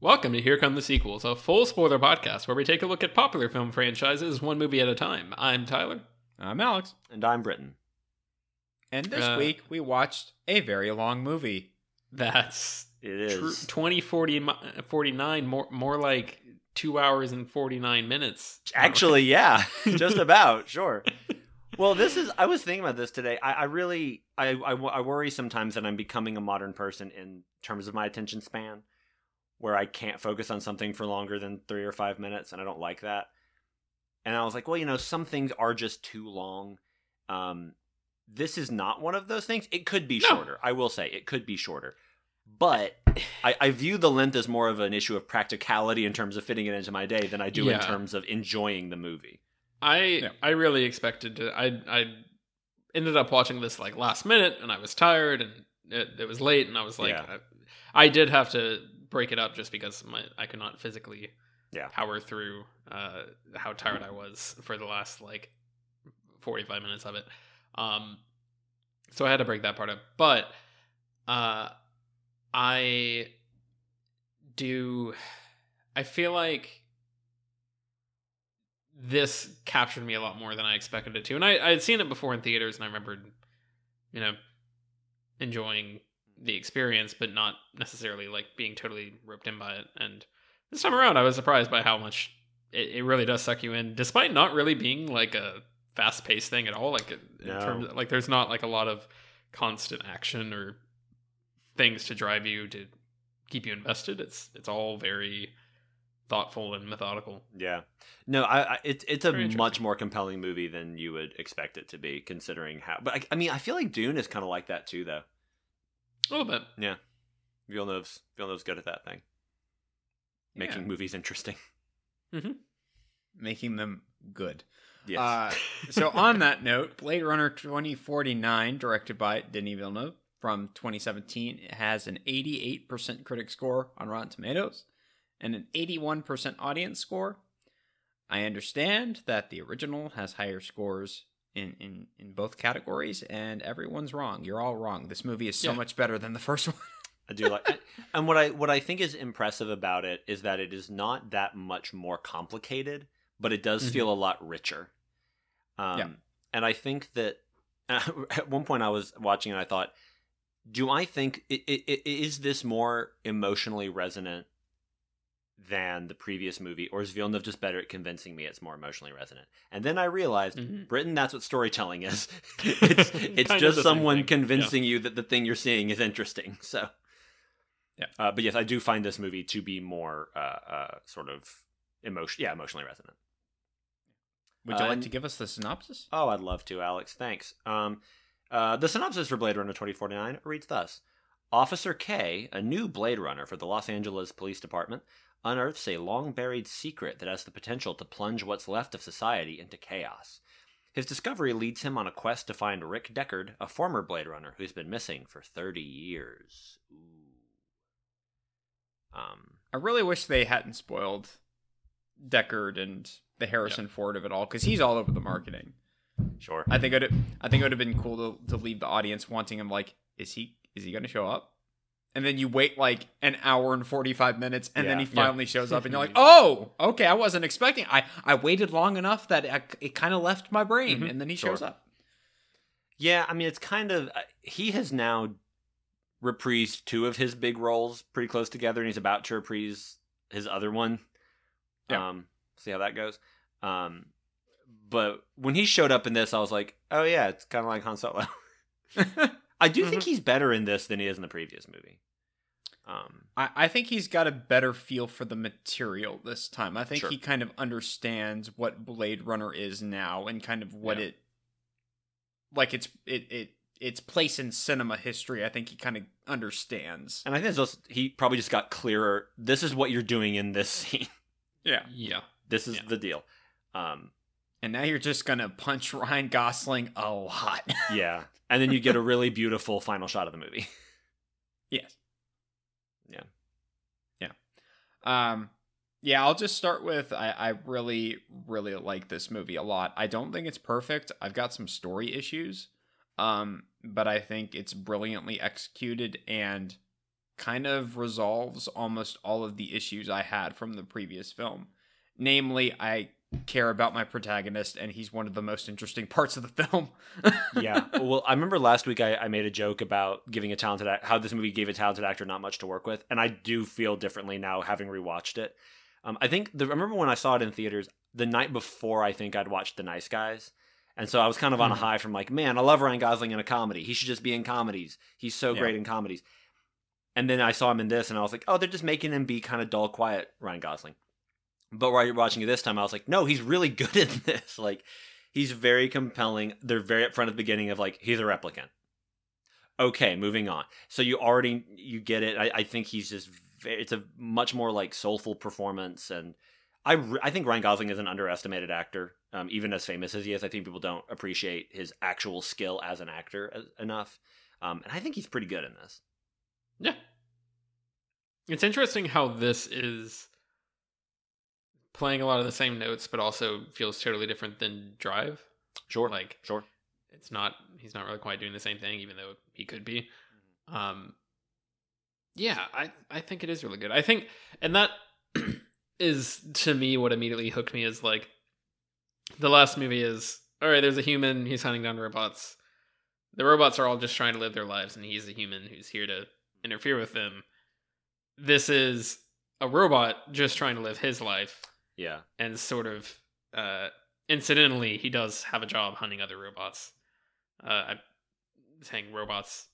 Welcome to Here Come the Sequels, a full spoiler podcast where we take a look at popular film franchises one movie at a time. I'm Tyler. I'm Alex. And I'm Britton. And this Uh, week we watched a very long movie. That's It is. tr- 20, 40, 49, more, more like two hours and 49 minutes. Actually, yeah, just about, sure. Well, this is. I was thinking about this today. I, I really, I, I, I worry sometimes that I'm becoming a modern person in terms of my attention span, where I can't focus on something for longer than three or five minutes, and I don't like that. And I was like, well, you know, some things are just too long. Um, this is not one of those things. It could be No. shorter. I will say it could be shorter, but I, I view the length as more of an issue of practicality in terms of fitting it into my day than I do Yeah. in terms of enjoying the movie. I Yeah. I really expected to. I I ended up watching this like last minute, and I was tired, and it, it was late, and I was like, Yeah. I, I did have to break it up just because my I could not physically Yeah. power through uh, how tired I was for the last like forty five minutes of it. Um, so I had to break that part up, but uh, I do. I feel like this captured me a lot more than I expected it to. And I, I had seen it before in theaters and I remembered, you know, enjoying the experience, but not necessarily like being totally roped in by it. And this time around, I was surprised by how much it, it really does suck you in, despite not really being like a fast paced thing at all. Like, in No. terms like, there's not like a lot of constant action or things to drive you to keep you invested. It's, it's all very thoughtful and methodical. Yeah, no, I, I it's it's a much more compelling movie than you would expect it to be, considering how. But I, I mean, I feel like Dune is kind of like that too, though. A little bit. Yeah. Villeneuve's Villeneuve's good at that thing, making Yeah. movies interesting. making them good. Yes. Uh, so on that note, Blade Runner 2049, directed by Denis Villeneuve from 2017, it has an 88% critic score on Rotten Tomatoes and an 81% audience score. I understand that the original has higher scores in, in, in both categories, and everyone's wrong. You're all wrong. This movie is so Yeah. much better than the first one. I do like, and- and what I what I think is impressive about it is that it is not that much more complicated, but it does Mhm. feel a lot richer. Um, Yeah. and I think that at one point I was watching and I thought, do I think i i i- is this more emotionally resonant than the previous movie, or is Villeneuve just better at convincing me it's more emotionally resonant? And then I realized, Mhm. Britton, that's what storytelling is. it's it's just someone convincing you that the thing you're seeing is interesting. So. Yeah. Uh, but yes, I do find this movie to be more uh, uh, sort of emotion, yeah, emotionally resonant. Would you Uh, like and- to give us the synopsis? Oh, I'd love to, Alex. Thanks. Um, uh, the synopsis for Blade Runner 2049 reads thus Officer K, a new Blade Runner for the Los Angeles Police Department, unearths a long buried secret that has the potential to plunge what's left of society into chaos. His discovery leads him on a quest to find Rick Deckard, a former Blade Runner who's been missing for 30 years. Ooh. Um, I really wish they hadn't spoiled Deckard and the Harrison Ford of it all because he's all over the marketing. sure. I think it. I think it would have been cool to, to leave the audience wanting him like, is he is he going to show up? And then you wait like an hour and forty five minutes, and then he finally shows up, and you're like, oh, okay, I wasn't expecting. I I waited long enough that I, it kind of left my brain, Mhm. and then he Sure. shows up. Yeah, I mean, it's kind of uh, he has now reprised two of his big roles pretty close together, and he's about to reprise his other one. Yeah. Um, see how that goes. Um, but when he showed up in this, I was like, oh yeah, it's kind of like Han Solo. I do think he's better in this than he is in the previous movie. Um, I, I think he's got a better feel for the material this time. I think Sure. he kind of understands what Blade Runner is now and kind of what Yeah. it like its it, it its place in cinema history. I think he kind of understands. and I think it's also, he probably just got clearer. This is what you're doing in this scene. Yeah. Yeah. This is Yeah. the deal. Um, And now you're just gonna punch Ryan Gosling a lot. yeah, and then you get a really beautiful final shot of the movie. yes. Yeah. Yeah. Um yeah, I'll just start with I, I really, really like this movie a lot. I don't think it's perfect. I've got some story issues. Um, but I think it's brilliantly executed and kind of resolves almost all of the issues I had from the previous film. Namely, I care about my protagonist and he's one of the most interesting parts of the film. yeah. Well, I remember last week I, I made a joke about giving a talented act- how this movie gave a talented actor not much to work with, and I do feel differently now having rewatched it. Um, I think the, I remember when I saw it in theaters the night before. I think I'd watched The Nice Guys, and so I was kind of on a Mhm. high from like, man, I love Ryan Gosling in a comedy. He should just be in comedies. He's so Yeah. great in comedies. And then I saw him in this, and I was like, oh, they're just making him be kind of dull, quiet Ryan Gosling. But while you're watching it this time, I was like, no, he's really good in this. Like, he's very compelling. They're very upfront at the beginning of like, he's a replicant. Okay, moving on. So you already you get it. I, I think he's just very, it's a much more like soulful performance, and I I think Ryan Gosling is an underestimated actor. Um, even as famous as he is, I think people don't appreciate his actual skill as an actor as, enough. Um, and I think he's pretty good in this. Yeah. It's interesting how this is playing a lot of the same notes, but also feels totally different than Drive. Sure, Like sure. it's not he's not really quite doing the same thing, even though he could be. Um yeah, I I think it is really good. I think and that is to me what immediately hooked me is like the last movie is all right, there's a human, he's hunting down robots. The robots are all just trying to live their lives and he's a human who's here to interfere with them. This is a robot just trying to live his life Yeah, and sort of uh incidentally he does have a job hunting other robots. Uh i'm saying robots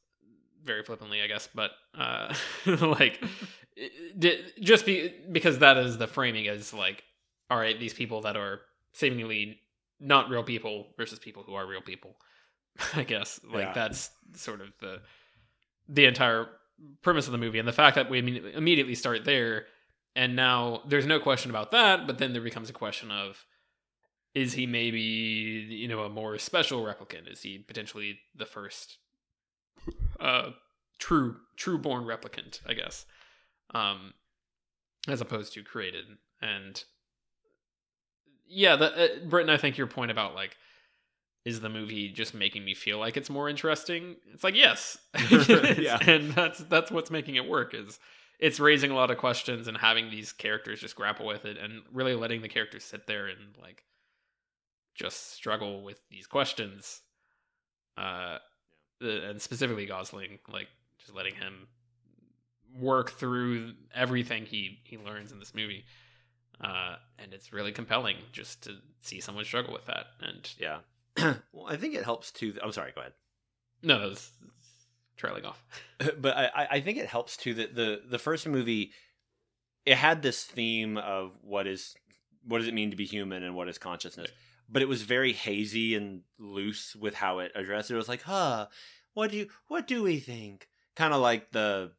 very flippantly i guess but uh like just be because that is the framing is like all right these people that are seemingly not real people versus people who are real people i guess. Like Yeah. that's sort of the the entire premise of the movie. And the fact that we immediately start there and now there's no question about that but then there becomes a question of is he maybe you know a more special replicant? Is he potentially the first uh true true born replicant i guess um as opposed to created? And yeah the uh, Britton, i think your point about like is the movie just making me feel like it's more interesting? It's like yes. Yeah. and that's that's what's making it work is it's raising a lot of questions and having these characters just grapple with it and really letting the characters sit there and like just struggle with these questions uh and specifically gosling like just letting him work through everything he he learns in this movie uh and it's really compelling just to see someone struggle with that and yeah. well, I think it helps too. I'm sorry. Go ahead. no that was trailing off but I, I- think it helps too that the the first movie it had this theme of what is what does it mean to be human and what is consciousness but it was very hazy and loose with how it addressed it. It was like, huh, what do you what do we think? Kind of like the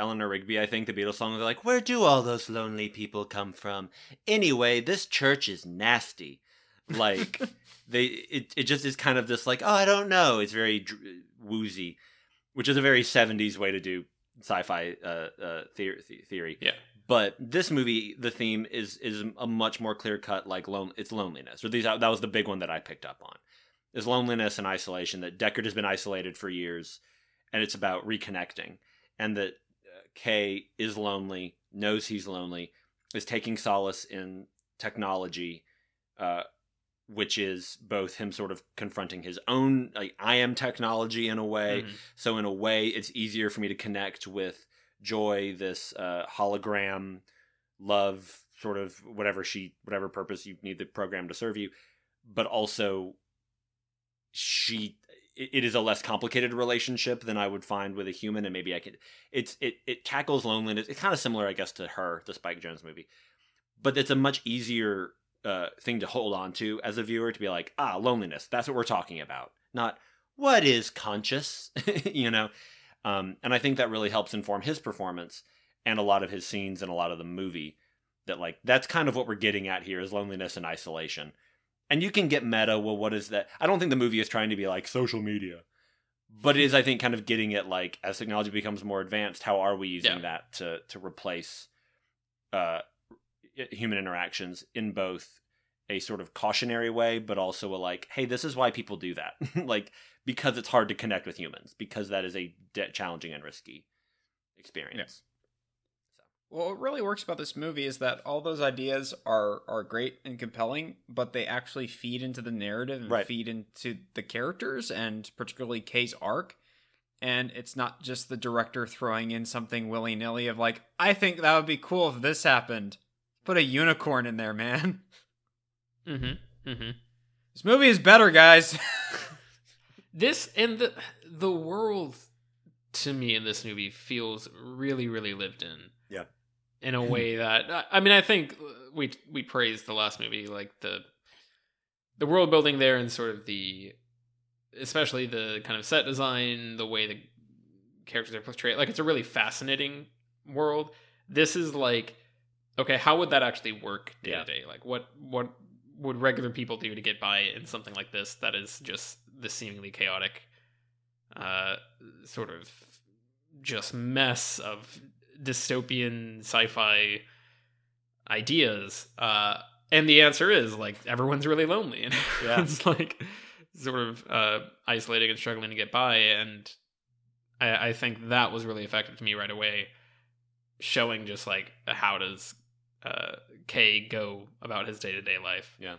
Eleanor Rigby, I think, the Beatles song. They're like, where do all those lonely people come from? Anyway, this church is nasty. Like they, it, it just is kind of this like, oh, I don't know. It's very dr- woozy, which is a very '70s way to do sci-fi uh, uh, theory, theory. Yeah. But this movie, the theme is is a much more clear cut, like lone, it's loneliness. Or these that was the big one that I picked up on, is loneliness and isolation. That Deckard has been isolated for years, and it's about reconnecting, and that uh, Kay is lonely, knows he's lonely, is taking solace in technology, uh, which is both him sort of confronting his own like I am technology in a way. Mhm. So in a way, it's easier for me to connect with Joy, this uh, hologram love, sort of whatever she, whatever purpose you need the program to serve you, but also she. It it is a less complicated relationship than I would find with a human, and maybe I could. It's it it tackles loneliness. It's kind of similar, I guess, to her, the Spike Jonze movie, but it's a much easier uh, thing to hold on to as a viewer to be like, ah, loneliness. That's what we're talking about, not what is conscious, you know. Um, and I think that really helps inform his performance and a lot of his scenes and a lot of the movie. That like that's kind of what we're getting at here is loneliness and isolation. And you can get meta. Well, what is that? I don't think the movie is trying to be like social media, but it is, I think, kind of getting at like as technology becomes more advanced, how are we using Yeah. that to to replace uh, human interactions in both a sort of cautionary way, but also a like, hey, this is why people do that, like because it's hard to connect with humans, because that is a de- challenging and risky. experience. Well, what really works about this movie is that all those ideas are are great and compelling, but they actually feed into the narrative and Right. feed into the characters and particularly Kay's arc. And it's not just the director throwing in something willy nilly of like, I think that would be cool if this happened. Put a unicorn in there, man. Mm-hmm. Mm-hmm. This movie is better, guys. This and the the world to me in this movie feels really, really lived in. Yeah. In a way that I- I mean, I think we we praised the last movie, like the the world building there, and sort of the especially the kind of set design, the way the characters are portrayed. Like it's a really fascinating world. This is like, okay, how would that actually work day to day? Like, what what would regular people do to get by in something like this that is just the seemingly chaotic uh sort of just mess of dystopian sci-fi ideas uh and the answer is like everyone's really lonely and Yeah. like sort of uh isolating and struggling to get by and I, I think that was really effective to me right away showing just like how does uh Kay go about his day-to-day life Yeah.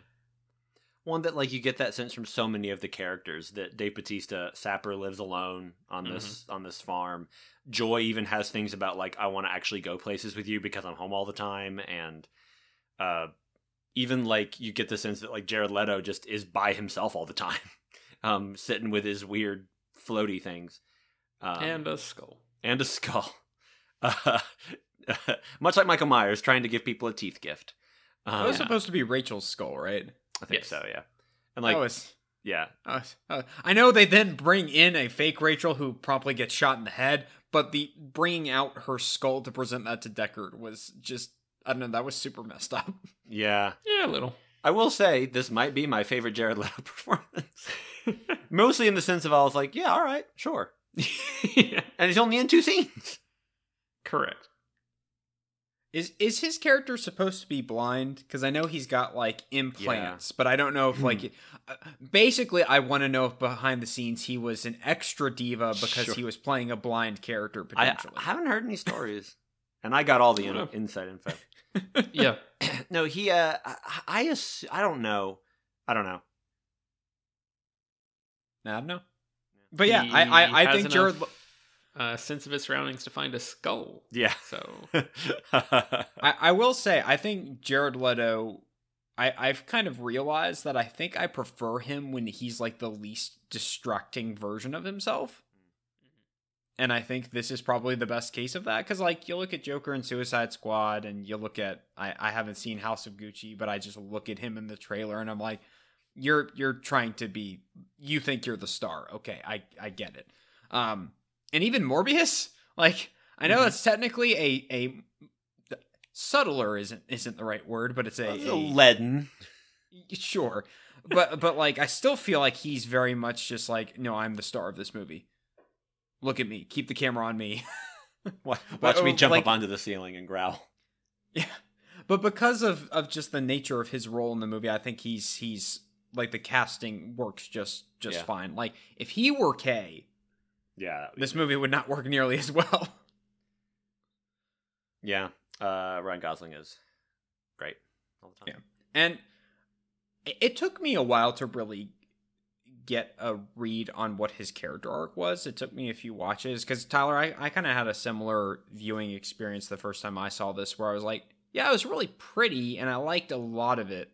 One that like you get that sense from so many of the characters that Dave Bautista Sapper lives alone on this on this farm. Joy even has things about like I want to actually go places with you because I'm home all the time and uh even like you get the sense that like Jared Leto just is by himself all the time. Um sitting with his weird floaty things. Um, and a skull and a skull. Uh, much like Michael Myers trying to give people a teeth gift. Um, that was yeah. supposed to be Rachel's skull, right? I think Yes. so, yeah. And like was yeah, Uh, uh, I know they then bring in a fake Rachel who promptly gets shot in the head, but the bringing out her skull to present that to Deckard was just I don't know that was super messed up. yeah. yeah a little I will say this might be my favorite Jared Leto performance. Mostly in the sense of I was like, yeah, all right, sure. yeah, And he's only in two scenes. correct. Is is his character supposed to be blind? Because I know he's got like implants, but I don't know if like. uh, basically, I want to know if behind the scenes he was an extra diva because Sure. he was playing a blind character I, potentially. I haven't heard any stories. And I got all the I in- don't inside info. Yeah, no, he uh I I, ass- I don't know. I don't know. I don't know. But yeah, He I I, I has think Jared. Uh, sense of his surroundings to find a skull. Yeah. So I, I will say, I think Jared Leto. I, I've kind of realized that I think I prefer him when he's like the least distracting version of himself. And I think this is probably the best case of that. Because, like, you look at Joker and Suicide Squad, and you look at. I, I haven't seen House of Gucci, but I just look at him in the trailer, and I'm like, you're you're trying to be you think you're the star okay i i get it um and even morbius like i know Mhm. that's technically a a subtler isn't isn't the right word but it's a, a- a leaden. sure but but like i still feel like he's very much just like no i'm the star of this movie look at me keep the camera on me Watch, But, me uh, jump like- up onto the ceiling and growl. Yeah. But because of of just the nature of his role in the movie, I think he's he's like the casting works just just Yeah. fine. Like if he were Kay, Yeah. this movie would not work nearly as well. Yeah. Uh, Ryan Gosling is great all the time. And it, it took me a while to really get a read on what his character arc was. It took me a few watches because Tyler, I, I kind of had a similar viewing experience the first time I saw this, where I was like, yeah, it was really pretty and I liked a lot of it.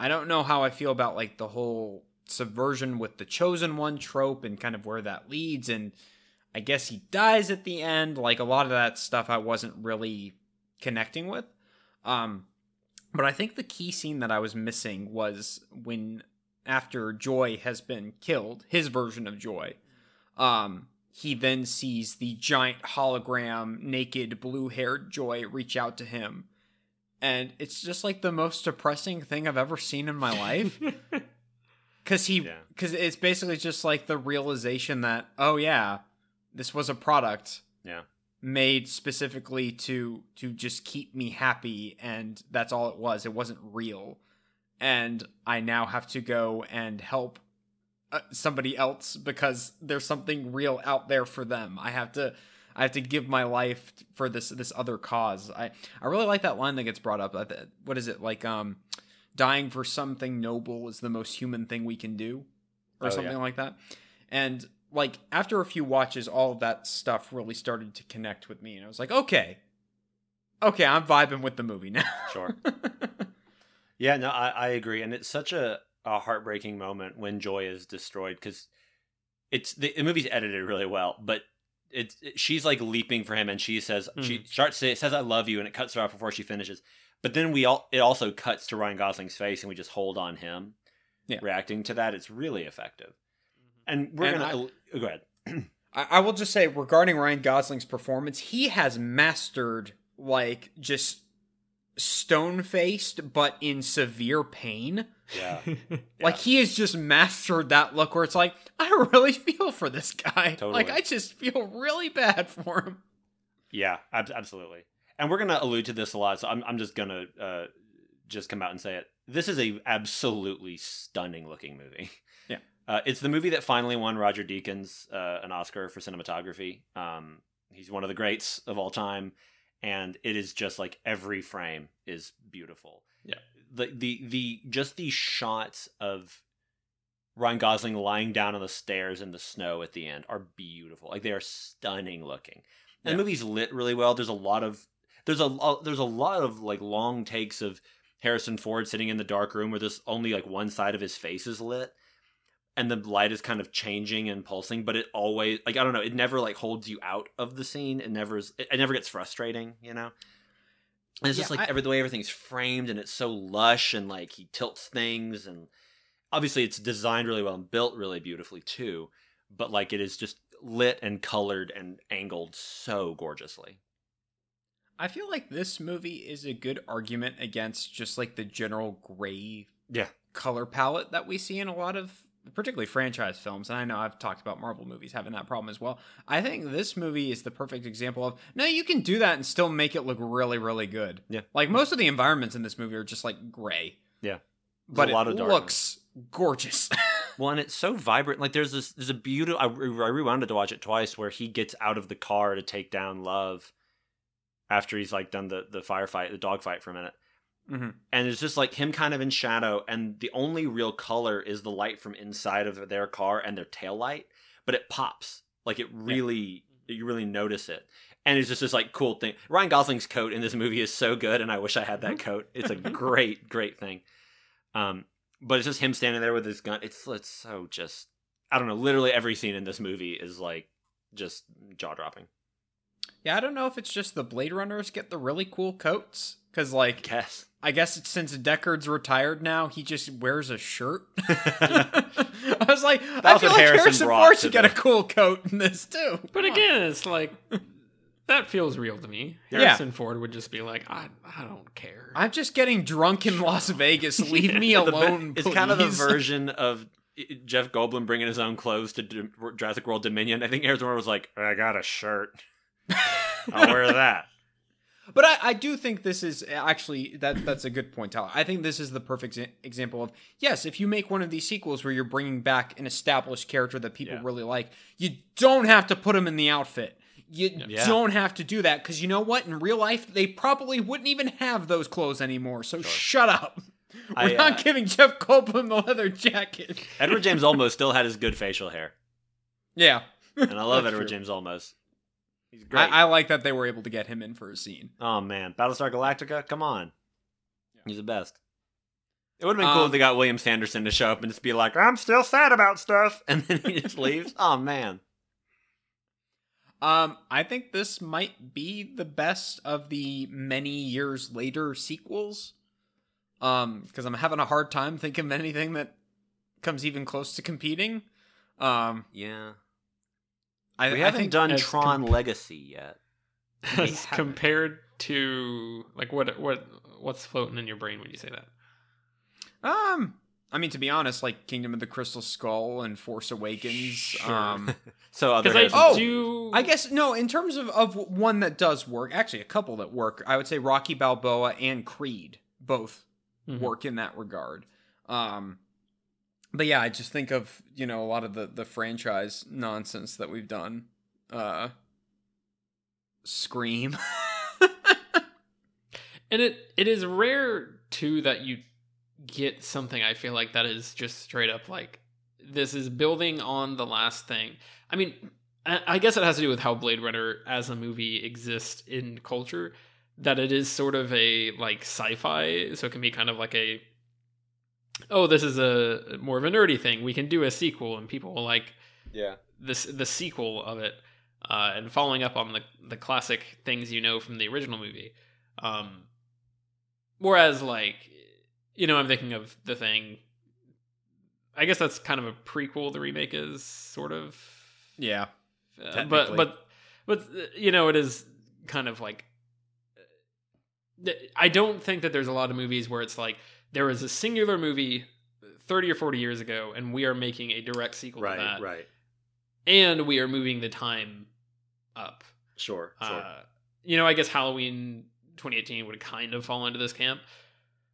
I don't know how I feel about like the whole subversion with the chosen one trope and kind of where that leads and I guess he dies at the end. Like a lot of that stuff I wasn't really connecting with. Um but I think the key scene that I was missing was when after Joy has been killed, his version of Joy, um, he then sees the giant hologram, naked, blue haired Joy reach out to him. And it's just like the most depressing thing I've ever seen in my life. Cause he, Yeah. cause it's basically just like the realization that, oh yeah, this was a product Yeah. made specifically to to just keep me happy and that's all it was it wasn't real and i now have to go and help uh, somebody else because there's something real out there for them i have to I have to give my life for this this other cause. I I really like that line that gets brought up. What is it like? Um, dying for something noble is the most human thing we can do, or Oh, something yeah. like that. And like after a few watches, all of that stuff really started to connect with me, and I was like, okay, okay, I'm vibing with the movie now. Sure. Yeah, no, I, I agree, and it's such a, a heartbreaking moment when Joy is destroyed because it's the, the movie's edited really well, but it's it- she's like leaping for him, and she says she mm. starts to, says I love you, and it cuts her off before she finishes. But then we all it also cuts to Ryan Gosling's face, and we just hold on him, Yeah. reacting to that. It's really effective, mm-hmm. and we're And gonna oh, go ahead. I, I will just say regarding Ryan Gosling's performance, he has mastered like just stone faced but in severe pain. Yeah, Like he has just mastered that look where it's like, I really feel for this guy. Totally. Like I just feel really bad for him. Yeah, ab- absolutely. And we're gonna allude to this a lot, so I'm I'm just gonna uh, just come out and say it. This is a absolutely stunning looking movie. Yeah. uh, it's the movie that finally won Roger Deakins uh, an Oscar for cinematography. Um, he's one of the greats of all time, and it is just like every frame is beautiful. Yeah. the the the just these shots of Ryan Gosling lying down on the stairs in the snow at the end are beautiful. Like they are stunning looking. And Yeah. the movie's lit really well. There's a lot of there's a lo- there's a lot of like long takes of Harrison Ford sitting in the dark room where this only like one side of his face is lit and the light is kind of changing and pulsing but it always like I don't know, it never like holds you out of the scene. It never is, it, it never gets frustrating, you know. And it's just like I- every the way everything's framed and it's so lush and like he tilts things and obviously it's designed really well and built really beautifully too but like it is just lit and colored and angled so gorgeously I feel like this movie is a good argument against just like the general gray Yeah. color palette that we see in a lot of particularly franchise films and I know I've talked about Marvel movies having that problem as well. I think this movie is the perfect example of no you can do that and still make it look really really good. Yeah. Like most of the environments in this movie are just like gray. Yeah. But a lot it of darkness. looks gorgeous. well and it's so vibrant like there's this there's a beautiful I, I rewound it to watch it twice where he gets out of the car to take down love after he's like done the the firefight the dogfight for a minute. Mhm. and it's just like him kind of in shadow and the only real color is the light from inside of their car and their tail light but it pops. Like it really you really notice it. And it's just this like cool thing. Ryan gosling's coat in this movie is so good and i wish i had that coat. It's a great great thing. Um but it's just him standing there with his gun. It's it's so just i don't know literally every scene in this movie is like just jaw dropping Yeah, I don't know if it's just the Blade Runners get the really cool coats cuz like guess I guess it's since Deckard's retired now, he just wears a shirt. I was like, I was feel what like Harrison Harrison, Ford should get a cool coat in this too. But again, it's like that feels real to me. Yeah. Harrison Ford would just be like, I, I don't care. I'm just getting drunk in Las Vegas. Leave me The be- alone. it's kind of the version of eh, Jeff Goldblum bringing his own clothes to D- Jurassic World Dominion. I think Harrison Ford was like, "I got a shirt. I'll wear that." But I, I do think this is actually that that's a good point, Tyler. I think this is the perfect example of yes, if you make one of these sequels where you're bringing back an established character that people Yeah. really like, you don't have to put him in the outfit. You Yeah. don't have to do that because you know what? In real life, they probably wouldn't even have those clothes anymore. So shut up. We're I, not uh, giving Jeff Copeland the leather jacket. Edward James Olmos still had his good facial hair, Yeah, and I love Edward true. James Olmos. He's great. I, I like that they were able to get him in for a scene. oh man, Battlestar Galactica, come on, he's the best. It would have been cool Um, if they got William Sanderson to show up and just be like, "I'm still sad about stuff," and then he just leaves. Oh man, Um, I think this might be the best of the many years later sequels. Um, because I'm having a hard time thinking of anything that comes even close to competing. Um, yeah, I, we haven't think done as Tron Legacy yet. As compared to like what what what's floating in your brain when you say that? Um, I mean, to be honest, like Kingdom of the Crystal Skull and Force Awakens. Sure. Um, So other I Oh, do. I guess no. In terms of of one that does work, actually, a couple that work. I would say Rocky Balboa and Creed both Mhm. work in that regard. Um, but yeah, I just think of you know a lot of the the franchise nonsense that we've done. Uh, scream. And it it is rare too that you get something I feel like that is just straight up like this is building on the last thing. I mean, I I guess it has to do with how Blade Runner as a movie exists in culture. That it is sort of a like sci-fi, so it can be kind of like a oh, this is a more of a nerdy thing. We can do a sequel, and people will like Yeah. this the sequel of it uh, and following up on the the classic things you know from the original movie. Um, whereas, like, you know, I'm thinking of the thing. I guess that's kind of a prequel. The remake is sort of, yeah. uh, but but but you know, it is kind of like. I don't think that there's a lot of movies where it's like there was a singular movie 30 or 40 years ago and we are making a direct sequel Right. to that Right. and we are moving the time up. Sure. Sure. Uh, you know, I guess Halloween 2018 would kind of fall into this camp,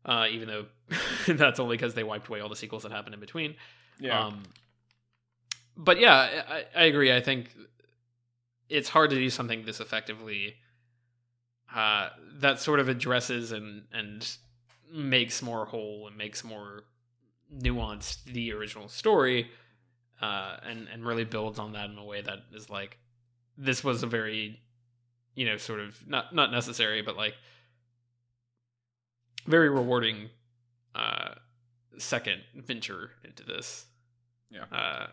uh, even though that's only because they wiped away all the sequels that happened in between. Um, but yeah, I, I agree. I think it's hard to do something this effectively uh, that sort of addresses and and makes more whole and makes more nuanced the original story, uh, and and really builds on that in a way that is like this was a very you know sort of not not necessary but like very rewarding uh second venture into this Yeah. uh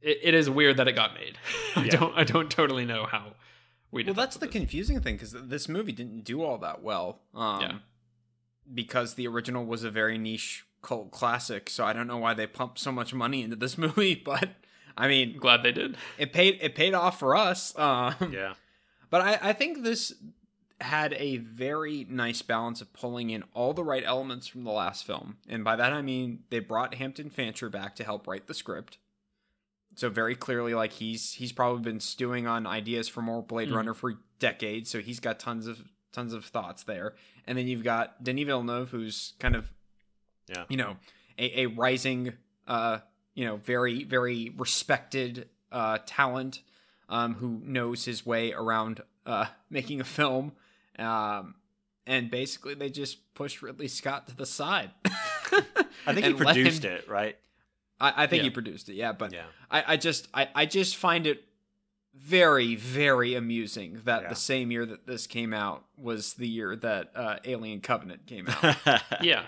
it, it is weird that it got made i Yeah. don't i don't totally know how we did Well, that's the confusing thing because this movie didn't do all that well. Um, Yeah. Because the original was a very niche cult classic, so I don't know why they pumped so much money into this movie, but I mean, glad they did it paid it paid off for us. Um, yeah. But I, I think this had a very nice balance of pulling in all the right elements from the last film. And by that I mean they brought Hampton Fancher back to help write the script. So very clearly like he's he's probably been stewing on ideas for more Blade Mhm. Runner for decades, so he's got tons of tons of thoughts there. And then you've got Denis Villeneuve who's kind of Yeah. you know, a, a rising uh, you know, very very respected uh talent um, who knows his way around uh, making a film. Um, and basically, they just pushed Ridley Scott to the side. I think he let him- produced it, right? I, I think he produced it, yeah. But Yeah. I, I just, I, I just find it very, very amusing that Yeah. the same year that this came out was the year that uh, Alien Covenant came out. yeah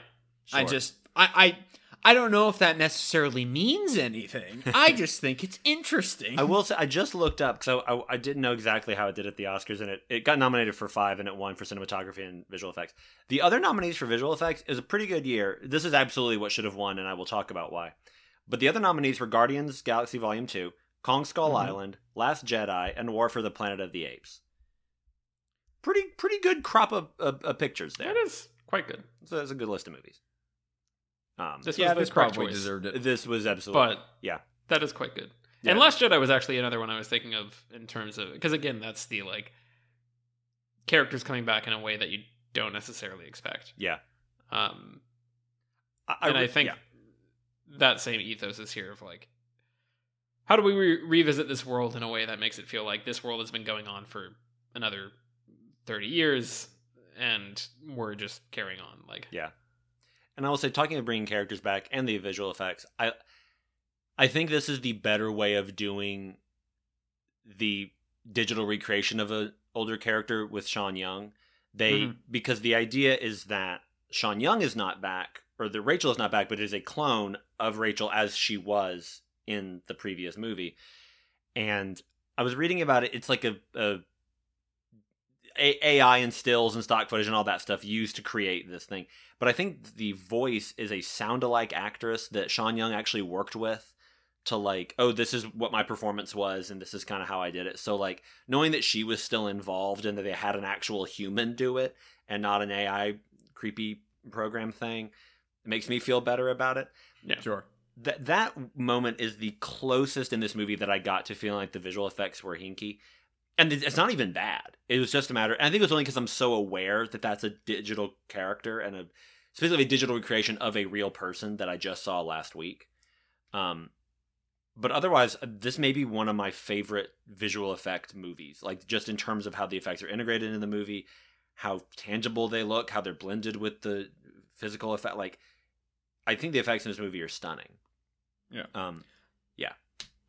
I just, I, I, I don't know if that necessarily means anything. I just think it's interesting. I will say I just looked up because I, I, I didn't know exactly how it did at the Oscars, and it, it got nominated for five, and it won for cinematography and visual effects. The other nominees for visual effects is a pretty good year. This is absolutely what should have won, and I will talk about why. But the other nominees were Guardians Galaxy Volume Two, Kong Skull Mhm. Island, Last Jedi, and War for the Planet of the Apes. Pretty pretty good crop of, of, of pictures there. that is quite good So it's a good list of movies. Um, this yeah, was this probably choice. deserved it. this was absolutely but yeah. that is quite good Yeah. and last jedi was actually another one i was thinking of in terms of because again that's the like characters coming back in a way that you don't necessarily expect yeah. um I, and I think yeah. that same ethos is here of like, how do we re- revisit this world in a way that makes it feel like this world has been going on for another thirty years, and we're just carrying on? Like, Yeah. And I will say, talking of bringing characters back and the visual effects, I, I think this is the better way of doing the digital recreation of an older character with Sean Young. They Mhm. because the idea is that Sean Young is not back, or that Rachel is not back, but is a clone of Rachel as she was in the previous movie. And I was reading about it. It's like a, a a- AI and stills and stock footage and all that stuff used to create this thing. But I think the voice is a sound-alike actress that Sean Young actually worked with to like, oh, this is what my performance was, and this is kind of how I did it. So like knowing that she was still involved and that they had an actual human do it and not an AI creepy program thing, it makes me feel better about it. Yeah. Sure. That that moment is the closest in this movie that I got to feeling like the visual effects were hinky. And it's not even bad. It was just a matter. I think it was only because I'm so aware that that's a digital character and a specifically a digital recreation of a real person that I just saw last week. Um, but otherwise, this may be one of my favorite visual effect movies. Like just in terms of how the effects are integrated into the movie, how tangible they look, how they're blended with the physical effect. Like, I think the effects in this movie are stunning. Yeah. Um.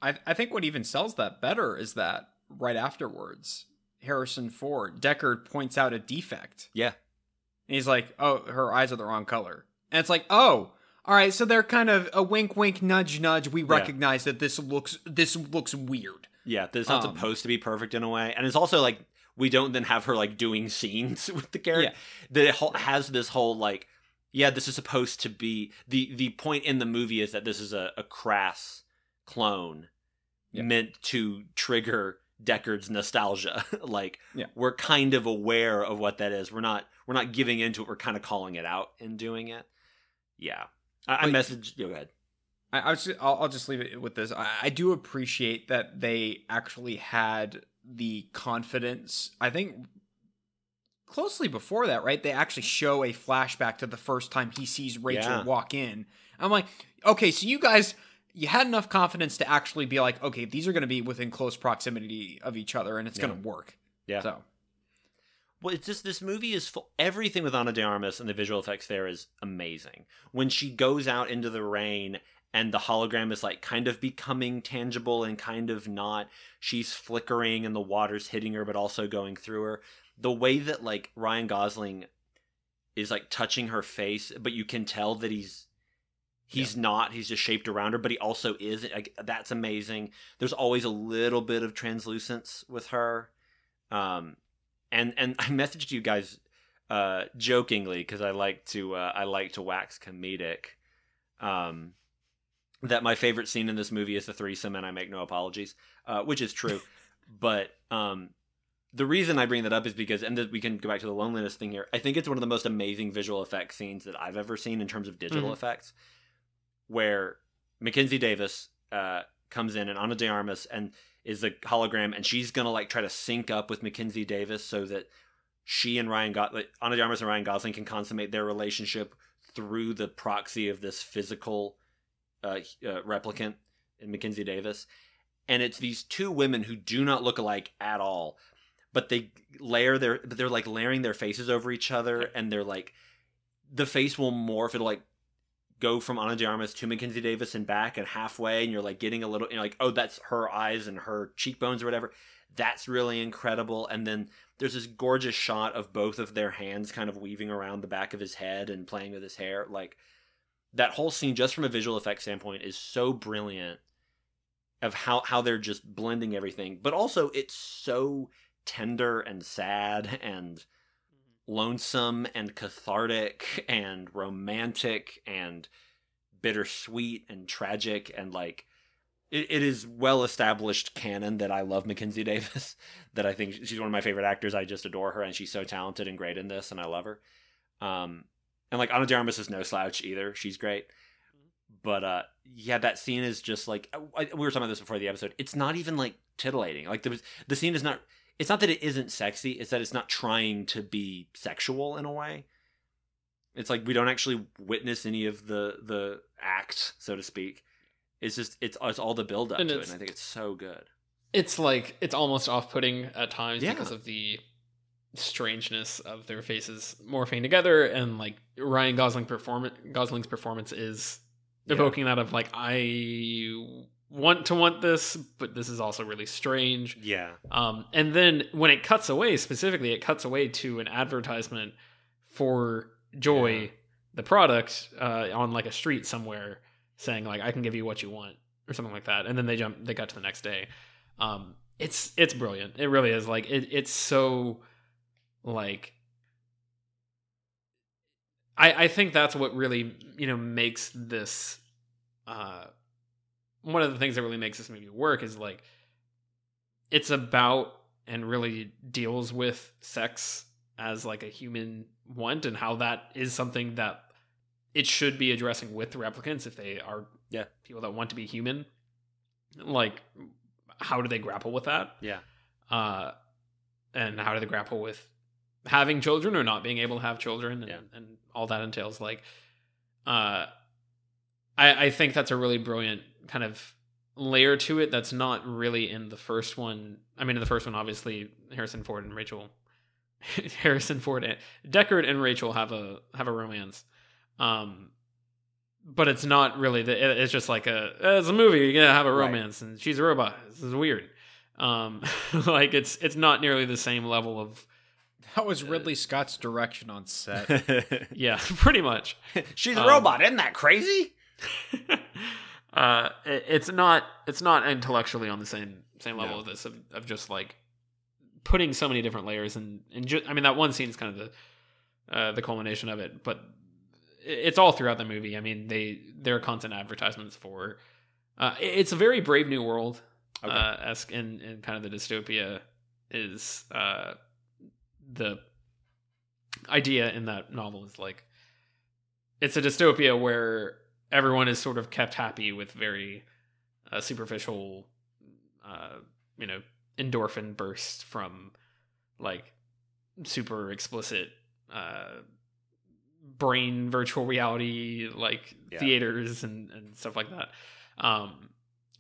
I, I think what even sells that better is that right afterwards, Harrison Ford, Deckard points out a defect. Yeah. And he's like, oh, her eyes are the wrong color. And it's like, oh, all right, so they're kind of a wink, wink, nudge, nudge. We recognize that this looks this looks weird. Yeah. It's not Um, supposed to be perfect in a way, and it's also like we don't then have her like doing scenes with the character. Yeah. That it has this whole like, yeah, this is supposed to be the the point in the movie is that this is a, a crass clone Yeah. meant to trigger Deckard's nostalgia. like Yeah. we're kind of aware of what that is. We're not we're not giving into it. We're kind of calling it out and doing it. Yeah. I, I messaged. Go ahead. I, I was, I'll, I'll just leave it with this. I, I do appreciate that they actually had the confidence. I think closely before that, right? They actually show a flashback to the first time he sees Rachel Yeah. walk in. I'm like, okay, so you guys, you had enough confidence to actually be like, okay, these are going to be within close proximity of each other, and it's Yeah. going to work. Yeah. So Well, it's just this movie is full. Everything with Ana de Armas and the visual effects there is amazing. When she goes out into the rain and the hologram is like kind of becoming tangible and kind of not, she's flickering and the water's hitting her, but also going through her. The way that like Ryan Gosling is like touching her face, but you can tell that he's he's not. He's just shaped around her, but he also is. Like, that's amazing. There's always a little bit of translucence with her. Um, and and I messaged you guys uh jokingly because I like to uh, I like to wax comedic. Um, that my favorite scene in this movie is the threesome, and I make no apologies, uh, which is true. but um, the reason I bring that up is because, and that we can go back to the loneliness thing here. I think it's one of the most amazing visual effects scenes that I've ever seen in terms of digital Mhm. effects, where Mackenzie Davis uh, comes in and Ana de Armas and is a hologram, and she's gonna like try to sync up with Mackenzie Davis so that she and Ryan got like Ana de Armas and Ryan Gosling can consummate their relationship through the proxy of this physical uh, uh, replicant in Mackenzie Davis, and it's these two women who do not look alike at all, but they layer their but they're like layering their faces over each other, and they're like the face will morph. It'll like go from Ana de Armas to Mackenzie Davis and back, and halfway, and you're like getting a little, you're like, oh, that's her eyes and her cheekbones or whatever. That's really incredible. And then there's this gorgeous shot of both of their hands kind of weaving around the back of his head and playing with his hair. Like that whole scene, just from a visual effects standpoint, is so brilliant of how how they're just blending everything. But also, it's so tender and sad and lonesome and cathartic and romantic and bittersweet and tragic and like it, it is well established canon that I love Mackenzie Davis that I think she's one of my favorite actors. I just adore her and she's so talented and great in this and I love her. Um and like Anna de is no slouch either. She's great. But uh yeah that scene is just like I, we were talking about this before the episode. It's not even like titillating. Like was the scene is not it's not that it isn't sexy it's that it's not trying to be sexual in a way it's like we don't actually witness any of the the act so to speak it's just it's it's all the build up And to it and i think it's so good it's like it's almost off-putting at times Yeah. because of the strangeness of their faces morphing together and like Ryan Gosling perform Gosling's performance is Yeah. evoking that of like I want to want this but this is also really strange. Yeah. Um and then when it cuts away specifically it cuts away to an advertisement for joy Yeah. the product uh on like a street somewhere saying like I can give you what you want or something like that. And then they jump they got to the next day. Um it's it's brilliant. It really is. Like it, it's so like i i think that's what really you know makes this uh one of the things that really makes this movie work is like it's about and really deals with sex as like a human want and how that is something that it should be addressing with the replicants if they are Yeah. people that want to be human like how do they grapple with that yeah uh and how do they grapple with having children or not being able to have children and, Yeah. and all that entails like uh I, I think that's a really brilliant kind of layer to it that's not really in the first one. I mean, in the first one, obviously Harrison Ford and Rachel, Harrison Ford, and Deckard and Rachel have a have a romance. Um, but it's not really the. It's just like a it's a movie. You're gonna have a Right. romance, and she's a robot. This is weird. Um, like it's it's not nearly the same level of That was Ridley Scott's direction on set. yeah, pretty much. She's a Um, robot. Isn't that crazy? Uh, it, it's not it's not intellectually on the same same level No. of this of, of just like putting so many different layers and and ju- I mean that one scene is kind of the uh, the culmination of it, but it's all throughout the movie. I mean they they're constant advertisements for. Uh, it- it's a very brave new world Okay. uh, esque in, in kind of the dystopia is uh, the idea in that novel is like it's a dystopia where everyone is sort of kept happy with very uh, superficial, uh, you know, endorphin bursts from like super explicit uh, brain virtual reality like Yeah. theaters and, and stuff like that. Um,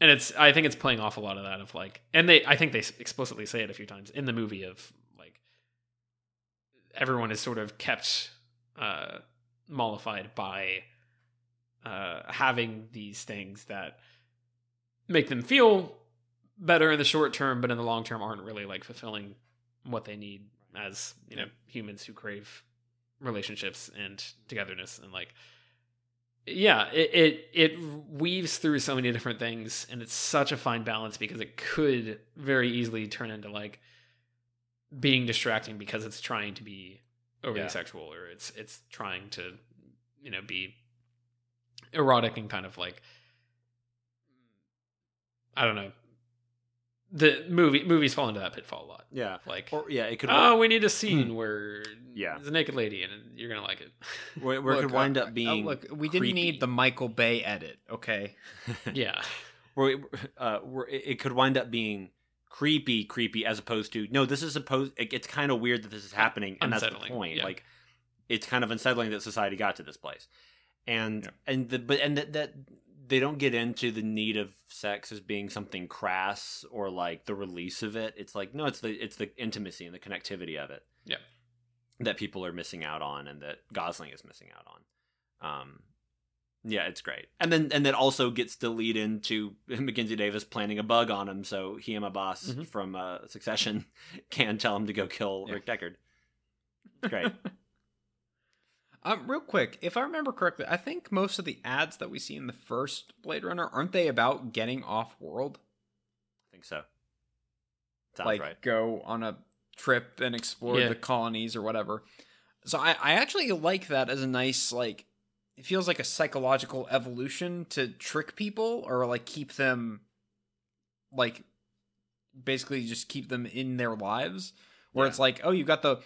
and it's I think it's playing off a lot of that of like, and they I think they explicitly say it a few times in the movie of like everyone is sort of kept uh, mollified by uh, having these things that make them feel better in the short term, but in the long term aren't really like fulfilling what they need as you know humans who crave relationships and togetherness and like yeah it, it it weaves through so many different things and it's such a fine balance because it could very easily turn into like being distracting because it's trying to be overly Yeah. sexual or it's it's trying to you know be erotic and kind of like I don't know. The movie movies fall into that pitfall a lot. Yeah. Like, Or yeah, it could. oh, we need a scene where Yeah. there's a naked lady and you're gonna like it. where, where it could wind uh, up being. uh, look, we didn't need the Michael Bay edit, okay? yeah, where, it- uh, where it it could wind up being creepy, creepy, as opposed to no. This is supposed. It, it's kind of weird that this is happening, and that's the point. yeah. Like, it's kind of unsettling that society got to this place, and Yeah. and the but and that that they don't get into the need of sex as being something crass or like the release of it. It's like no, it's the it's the intimacy and the connectivity of it. Yeah. that people are missing out on, and that Gosling is missing out on. Um, yeah, it's great. And then and that also gets to lead into Mackenzie Davis planting a bug on him, so he and my boss Mhm. from uh, Succession can tell him to go kill Yeah. Rick Deckard. It's great. Um, real quick, if I remember correctly, I think most of the ads that we see in the first Blade Runner aren't they about getting off world? I think so. Sounds like right. go on a trip and explore Yeah. the colonies or whatever. So I, I actually like that as a nice like it feels like a psychological evolution to trick people or like keep them like basically just keep them in their lives where Yeah. it's like oh you got the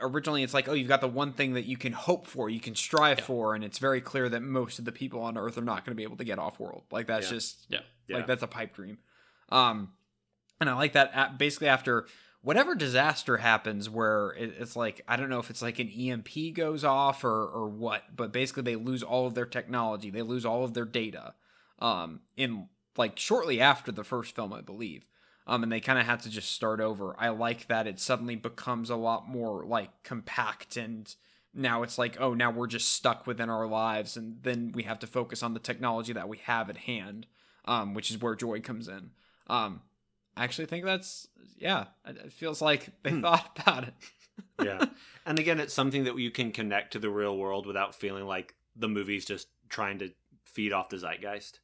originally it's like oh you've got the one thing that you can hope for you can strive Yeah. for and it's very clear that most of the people on earth are not going to be able to get off world like that's Yeah. just Yeah. Yeah. like that's a pipe dream um and i like that at, basically after whatever disaster happens where it, it's like i don't know if it's like an emp goes off or or what but basically they lose all of their technology they lose all of their data um in like shortly after the first film i believe um and they kind of had to just start over i like that it suddenly becomes a lot more like compact and now it's like oh now we're just stuck within our lives and then we have to focus on the technology that we have at hand um which is where joy comes in um i actually think that's yeah it feels like they Hmm. thought about it yeah. And again, it's something that you can connect to the real world without feeling like the movie's just trying to feed off the zeitgeist.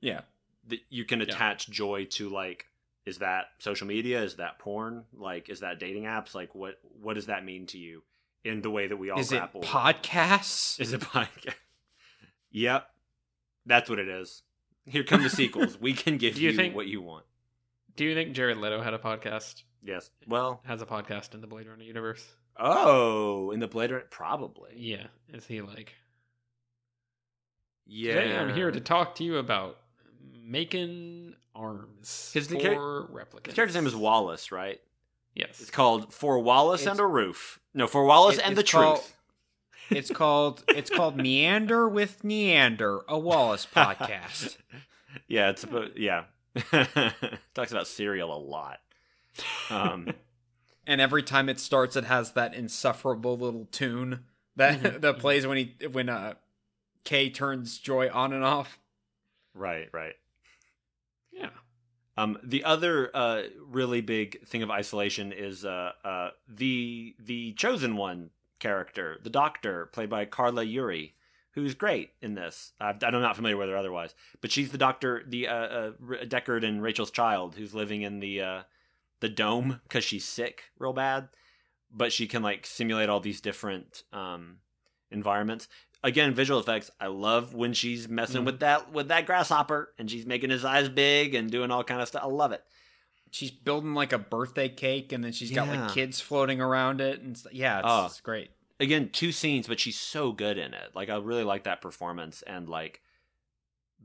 yeah That you can attach joy to like is that social media? Is that porn? Like is that dating apps? Like what what does that mean to you in the way that we all is it grapple? with- podcasts Is it podcast? yep. That's what it is. Here come the sequels. We can give Do you you, think- what you want. Do you think Jared Leto had a podcast? Yes. Well, Has a podcast in the Blade Runner universe? oh, in the Blade Runner, probably. Yeah. Is he like? Yeah. Today I'm here to talk to you about making arms His- for char- replicants. His character's name is Wallace, right? Yes. It's called For Wallace It's- and a Roof. No, For Wallace It- and the called- Truth. it's called it's called meander with niander a wallace podcast yeah, it's about yeah. Talks about cereal a lot. Um, and every time it starts, it has that insufferable little tune that Mhm. that plays when he when uh Kay turns Joy on and off. right, right. Um, the other uh, really big thing of isolation is uh, uh, the the chosen one character, the Doctor, played by Carla Juri, who's great in this. I'm not familiar with her otherwise, but she's the Doctor, the uh, uh, Deckard and Rachel's child, who's living in the uh, the dome because she's sick real bad, but she can like simulate all these different um, environments. Again, visual effects. I love when she's messing Mhm. with that with that grasshopper and she's making his eyes big and doing all kind of stuff. I love it. She's building like a birthday cake, and then she's got like kids floating around it, and st- yeah, it's, Oh. it's great. again two scenes but she's so good in it like i really like that performance and like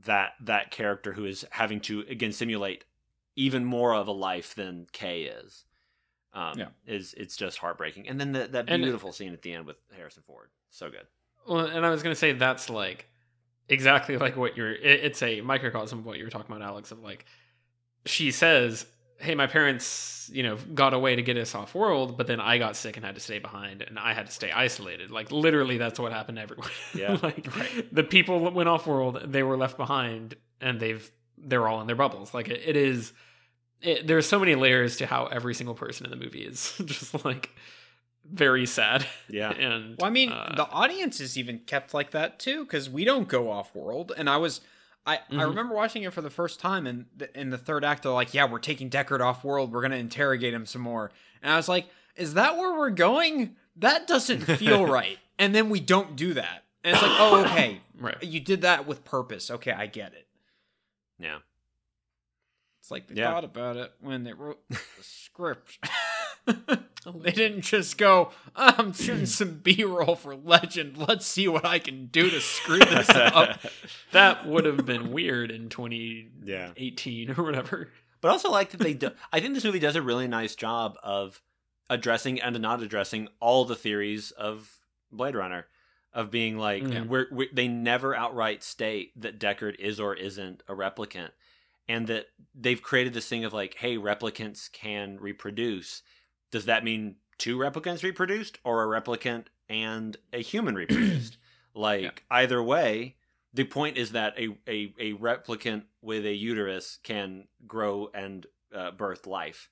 that that character who is having to again simulate even more of a life than kay is um Yeah. is it's just heartbreaking and then the, that beautiful scene at the end with harrison ford so good Well, and I was gonna say that's like exactly like what you're. It, it's a microcosm of what you were talking about, Alex. Of like, she says, "Hey, my parents, you know, got away to get us off world, but then I got sick and had to stay behind, and I had to stay isolated. Like literally, that's what happened to everyone. Yeah. like the people that went off world, they were left behind, and they've they're all in their bubbles. Like it, it is. It, there's so many layers to how every single person in the movie is just like very sad. yeah And Well, I mean, uh, the audience is even kept like that too, because we don't go off world. And I was, I, I Mhm. remember watching it for the first time, and the, in the third act, they're like, "Yeah, we're taking Deckard off world. We're gonna interrogate him some more." And I was like, "Is that where we're going? That doesn't feel right." And then we don't do that, and it's like, "Oh, okay, right. you did that with purpose. Okay, I get it." yeah It's like they Yeah. thought about it when they wrote the script. they didn't just go, I'm shooting some B roll for Legend. Let's see what I can do to screw this up. that would have been weird in 2018 yeah or whatever. but also like that they do i think this movie does a really nice job of addressing and not addressing all the theories of blade runner of being like Yeah. we're, we they never outright state that deckard is or isn't a replicant and that they've created this thing of like hey replicants can reproduce does that mean two replicants reproduced or a replicant and a human reproduced like Yeah. either way the point is that a, a, a replicant with a uterus can grow and uh, birth life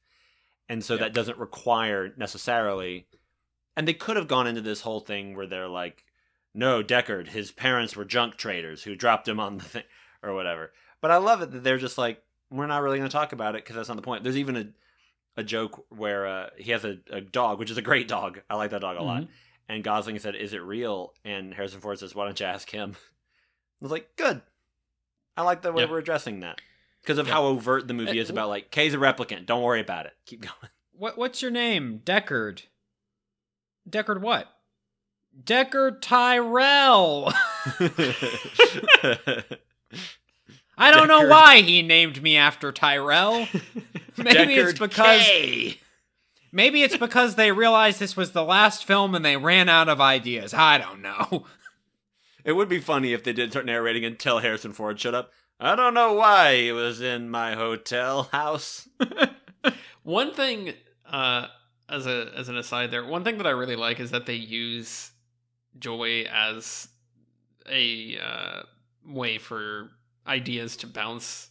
and so Yeah. that doesn't require necessarily and they could have gone into this whole thing where they're like no deckard his parents were junk traders who dropped him on the thing or whatever but i love it that they're just like we're not really going to talk about it because that's not the point there's even a, a joke where uh, he has a, a dog which is a great dog i like that dog a lot and gosling said is it real and harrison ford says why don't you ask him i was like good i like the way Yeah. we're addressing that because of Yeah. how overt the movie is about like kay's a replicant don't worry about it keep going What what's your name? Deckard. Deckard what? Deckard Tyrell. I don't know why he named me after Tyrell. Maybe it's because Kay. maybe it's because they realized this was the last film and they ran out of ideas. I don't know. It would be funny if they did start narrating until Harrison Ford showed up. I don't know why he was in my hotel house. One thing, uh, as a as an aside, there, one thing that I really like is that they use joy as a uh, way for ideas to bounce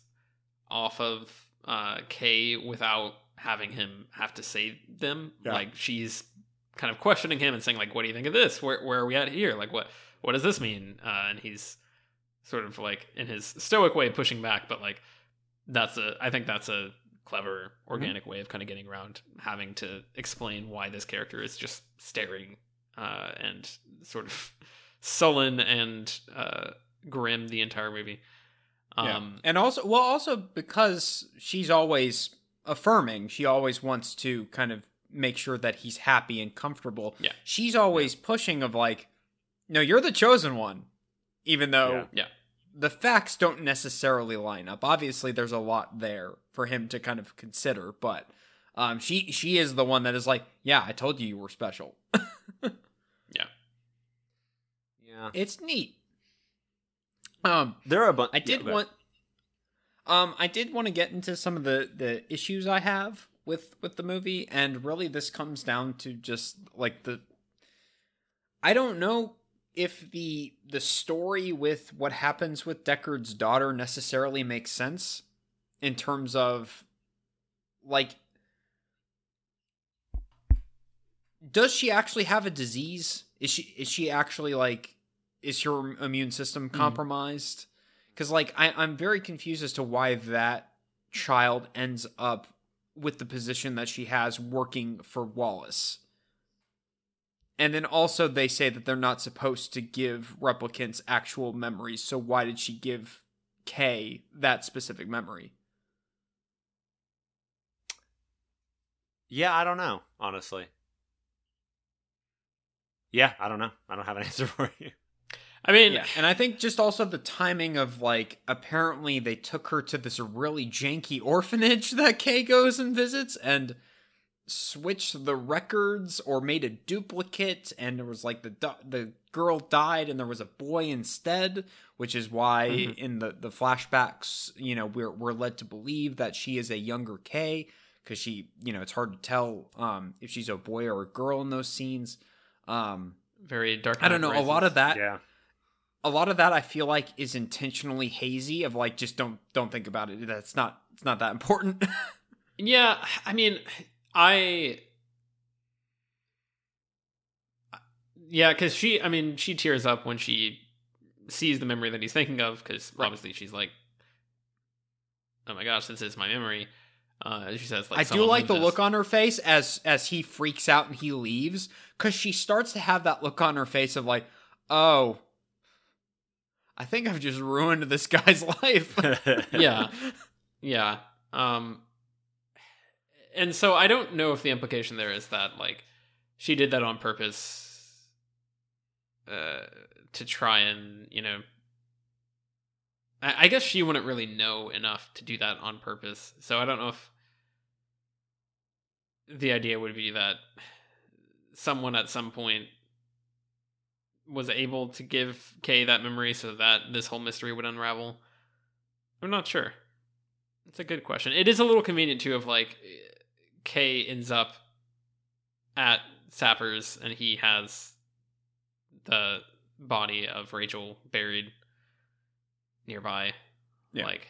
off of uh, Kay without having him have to say them. Yeah. Like she's kind of questioning him and saying, like, "What do you think of this? Where where are we at here? Like, what what does this mean?" Uh, and he's sort of like in his stoic way pushing back, but like that's a I think that's a clever organic way of kind of getting around having to explain why this character is just staring uh, and sort of sullen and uh, grim the entire movie. Um, and also, well, also because she's always affirming, she always wants to kind of make sure that he's happy and comfortable. Yeah. She's always pushing of like, no, you're the chosen one, even though Yeah. the facts don't necessarily line up. Obviously, there's a lot there for him to kind of consider, but um, she she is the one that is like, yeah, I told you you were special. Yeah. Yeah. It's neat. Um, There are a bunch. I did want. Um, I did want to get into some of the the issues I have with with the movie, and really this comes down to just like the. I don't know if the the story with what happens with Deckard's daughter necessarily makes sense in terms of like does she actually have a disease is she is she actually like is her immune system mm-hmm. compromised because like I, i'm very confused as to why that child ends up with the position that she has working for wallace and then also they say that they're not supposed to give replicants actual memories so why did she give kay that specific memory Yeah, I don't know, honestly. Yeah, I don't know. I don't have an answer for you. I mean, Yeah, and I think just also the timing of like apparently they took her to this really janky orphanage that Kay goes and visits and switched the records or made a duplicate and there was like the the girl died and there was a boy instead, which is why Mhm. in the the flashbacks, you know, we're we're led to believe that she is a younger Kay because she, you know, it's hard to tell um if she's a boy or a girl in those scenes. Um very dark. I don't know, a lot of that Yeah. A lot of that I feel like is intentionally hazy of like just don't don't think about it. That's not it's not that important. Yeah, I mean, I. Yeah, because she, I mean, she tears up when she sees the memory that he's thinking of, because Right. obviously she's like, "Oh my gosh, this is my memory." Uh, she says, "Like I do like the look on her face as as he freaks out and he leaves cuz she starts to have that look on her face of like, "Oh, I think I've just ruined this guy's life." Yeah. Yeah. Um and so I don't know if the implication there is that like she did that on purpose uh to try and, you know I, I guess she wouldn't really know enough to do that on purpose. So I don't know if the idea would be that someone at some point was able to give Kay that memory so that this whole mystery would unravel. I'm not sure. It's a good question. It is a little convenient too of like Kay ends up at Sappers and he has the body of Rachel buried nearby. Yeah. Like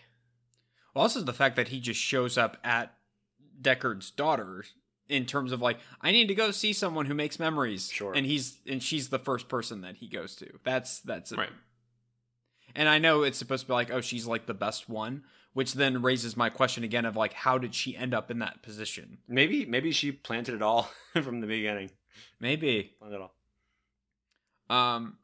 Well, also the fact that he just shows up at Deckard's daughter in terms of like, I need to go see someone who makes memories. Sure. And he's and she's the first person that he goes to. That's that's right. And I know it's supposed to be like, oh, she's like the best one, which then raises my question again of like, how did she end up in that position? maybe maybe she planted it all from the beginning. Maybe. Planted it all. Um,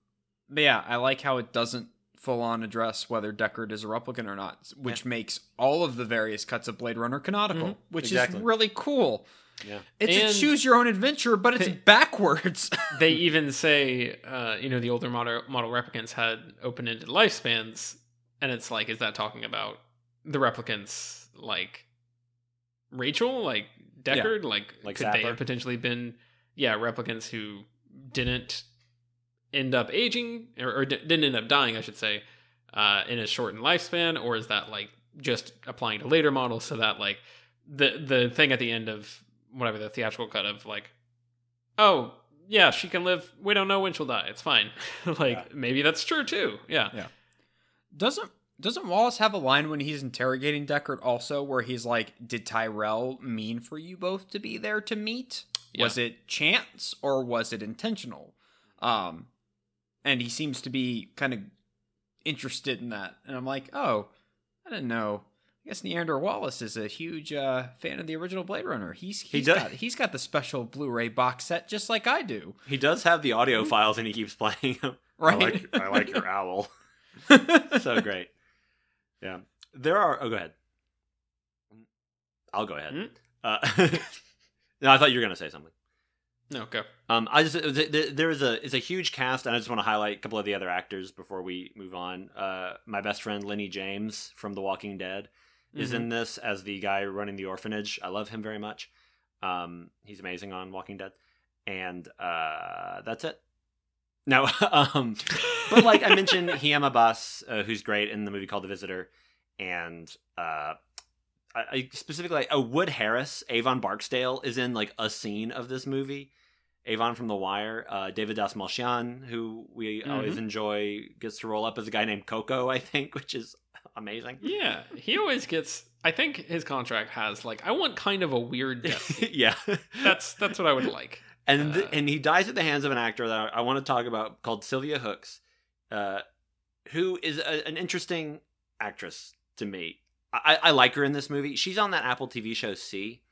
but yeah, I like how it doesn't full on address whether Deckard is a replicant or not, which makes all of the various cuts of Blade Runner canonical, Mhm. which Exactly. is really cool. Yeah. It's And- a choose your own adventure, but it's Hey. backwards. they even say, uh, you know, the older model model replicants had open ended lifespans, and it's like, is that talking about the replicants like Rachel, like Deckard, like, Like could they have potentially been, yeah, replicants who didn't end up aging or, or di- didn't end up dying, I should say, uh, in a shortened lifespan, or is that like just applying to later models so that like the the thing at the end of whatever the theatrical cut of like oh yeah she can live we don't know when she'll die it's fine like Yeah. maybe that's true too yeah Yeah. doesn't doesn't Wallace have a line when he's interrogating Deckard also where he's like, "Did Tyrell mean for you both to be there to meet? Yeah. Was it chance or was it intentional?" Um, and he seems to be kind of interested in that, and I'm like, "Oh, I didn't know." I guess Niander Wallace is a huge uh, fan of the original Blade Runner. He's he's does- got he's got the special Blu-ray box set just like I do. He does have the audio files and he keeps playing them. Right. I like, I like your owl. so great. Yeah. There are. Oh, go ahead. I'll go ahead. Hmm? Uh, no, I thought you were going to say something. no go Um, I just th- th- there is a it's a huge cast, and I just want to highlight a couple of the other actors before we move on. Uh, my best friend Lennie James from The Walking Dead is Mhm. in this as the guy running the orphanage. I love him very much. Um, he's amazing on Walking Dead, and uh, that's it. No, um, but like I mentioned, Hiam Abbass, uh, who's great in the movie called The Visitor, and uh, I, I specifically like, oh Wood Harris, Avon Barksdale is in like a scene of this movie. Avon from The Wire, uh, David Dastmalchian, who we always Mhm. enjoy, gets to roll up as a guy named Coco, I think, which is amazing. Yeah, he always gets. I think his contract has like I want kind of a weird death. yeah, that's that's what I would like. and th- Uh, and he dies at the hands of an actor that I, I want to talk about called Sylvia Hoeks, uh, who is a, an interesting actress to me. I, I like her in this movie. She's on that Apple TV show See,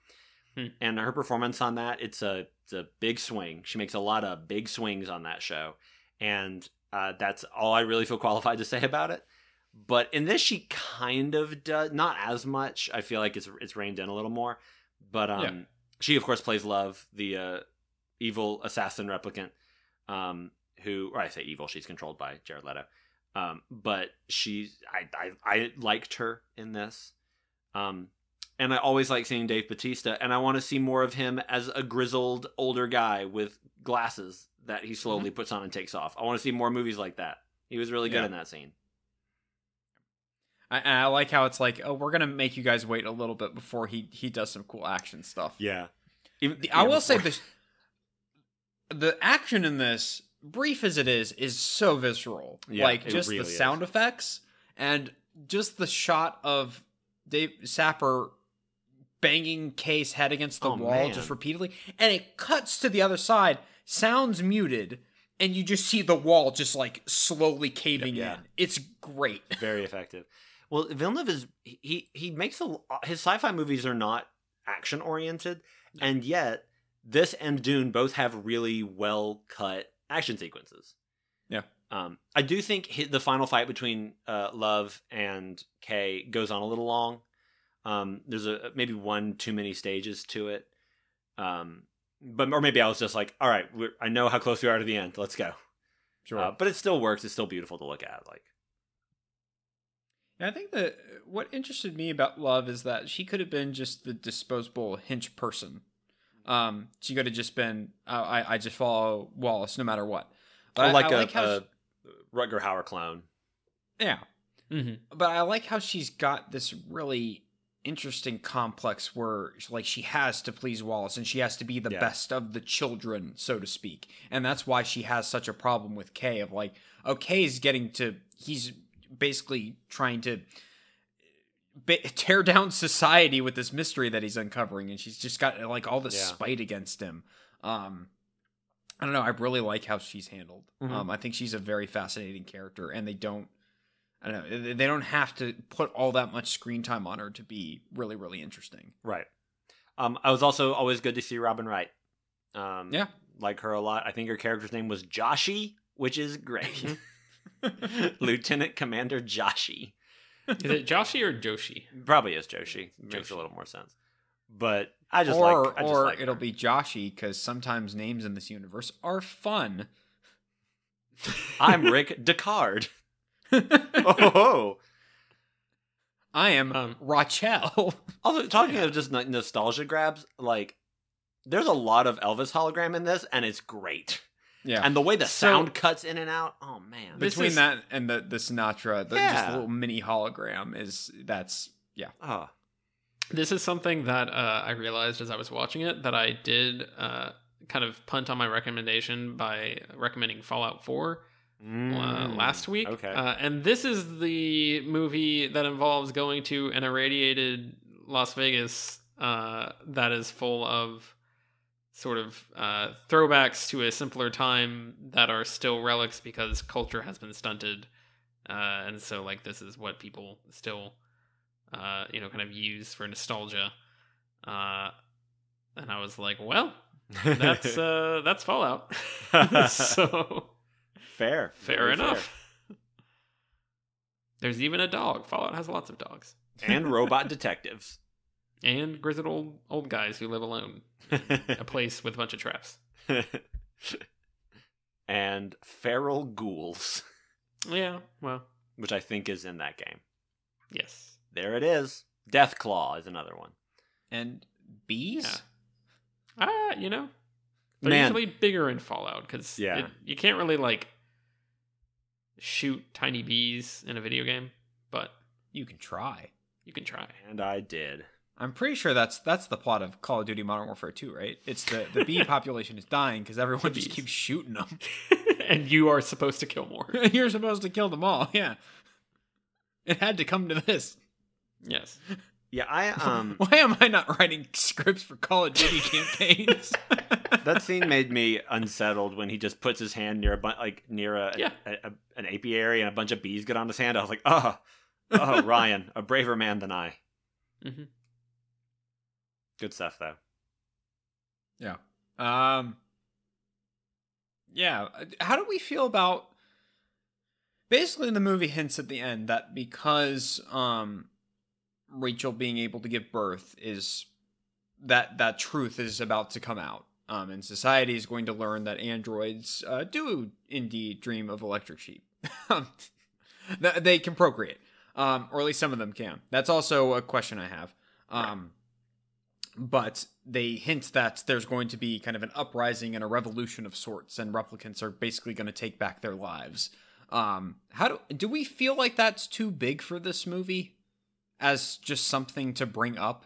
Hmm. and her performance on that it's a it's a big swing. She makes a lot of big swings on that show, and uh, that's all I really feel qualified to say about it. But in this, she kind of does not as much. I feel like it's it's reined in a little more. But um, Yeah. she of course plays Love, the uh, evil assassin replicant, um, who or I say evil, she's controlled by Jared Leto. Um, but she's I, I I liked her in this. Um, and I always like seeing Dave Bautista, and I want to see more of him as a grizzled older guy with glasses that he slowly mm-hmm. puts on and takes off. I want to see more movies like that. He was really good Yeah. in that scene. I, I like how it's like, oh, we're gonna make you guys wait a little bit before he he does some cool action stuff. Yeah. Even, The- I yeah, will say this: the action in this, brief as it is, is so visceral. Yeah, like just really the is. sound effects and just the shot of Dave Sapper banging Kay's head against the Oh, wall man. just repeatedly, and it cuts to the other side, sounds muted, and you just see the wall just like slowly caving Yeah. in. It's great. very effective. Well, Villeneuve is he he makes a his sci-fi movies are not action oriented, and yet this and Dune both have really well cut action sequences. Yeah. Um, I do think the final fight between uh, Love and Kay goes on a little long. Um, there's a maybe one too many stages to it. Um, but or maybe I was just like, all right, we're, I know how close we are to the end. Let's go. Sure. Uh, but it still works. It's still beautiful to look at. Like, And I think that what interested me about Love is that she could have been just the disposable hinch person. Um, she could have just been, uh, I, I just follow Wallace no matter what. But or I- like I a, like how a she- Rutger Hauer clone. yeah. Mm-hmm. But I like how she's got this really interesting complex where like she has to please Wallace and she has to be the Yeah. best of the children, so to speak. And that's why she has such a problem with Kay of like, oh, Kay's getting to he's basically trying to ba- tear down society with this mystery that he's uncovering and she's just got like all this Yeah. spite against him. Um I don't know, I really like how she's handled. Mhm. Um I think she's a very fascinating character and they don't I don't know. they- They don't have to put all that much screen time on her to be really, really interesting. Right. Um, I was also always good to see Robin Wright. Um, Yeah. like her a lot. I think her character's name was Joshi, which is great. Lieutenant Commander Joshi. Is it Joshi or Joshi? Probably is Joshi. Makes a little more sense. But I just or like. I just or like it'll be Joshi because sometimes names in this universe are fun. I'm Rick Descartes. Oh. I am Um, Rachel. Also, talking of just like, nostalgia grabs, like there's a lot of Elvis hologram in this, and it's great. yeah. And the way the So- sound cuts in and out, oh man. Between is- that and the the Sinatra, the just Yeah. the little mini hologram is that's yeah. Oh, This is something that uh, I realized as I was watching it that I did uh, kind of punt on my recommendation by recommending Fallout 4 uh, Mm. last week. Okay. Uh, and this is the movie that involves going to an irradiated Las Vegas uh, that is full of sort of uh, throwbacks to a simpler time that are still relics because culture has been stunted. Uh, and so, like, this is what people still, uh, you know, kind of use for nostalgia. Uh, and I was like, well, that's uh, that's Fallout. so fair. Fair Very enough. There's even a dog. Fallout has lots of dogs. And robot detectives. And grizzled old, old guys who live alone. A place with a bunch of traps. and feral ghouls, Yeah, well, which I think is in that game. yes. There it is. Deathclaw is another one. And bees? Yeah. Ah, you know, they're Man. usually bigger in Fallout because Yeah. you can't really like shoot tiny bees in a video game. But You can try. You can try. And I did. I'm pretty sure that's that's the plot of Call of Duty Modern Warfare 2, right? It's the the bee population is dying because everyone just keeps shooting them. and you are supposed to kill more. You're supposed to kill them all. Yeah. It had to come to this. yes. Yeah, I um Why am I not writing scripts for Call of Duty campaigns? That scene made me unsettled when he just puts his hand near a bu- like near a, Yeah. a, a- an apiary and a bunch of bees get on his hand. I was like, oh, oh, Ryan, a braver man than I. Mhm. Good stuff though. Yeah. Um Yeah, how do we feel about Basically the movie hints at the end that because um Rachel being able to give birth is that that truth is about to come out. Um and society is going to learn that androids uh, do indeed dream of electric sheep. They can procreate. Um or at least some of them can. That's also a question I have. Um but they hint that there's going to be kind of an uprising and a revolution of sorts, and replicants are basically going to take back their lives. Um, how do do we feel like that's too big for this movie as just something to bring up?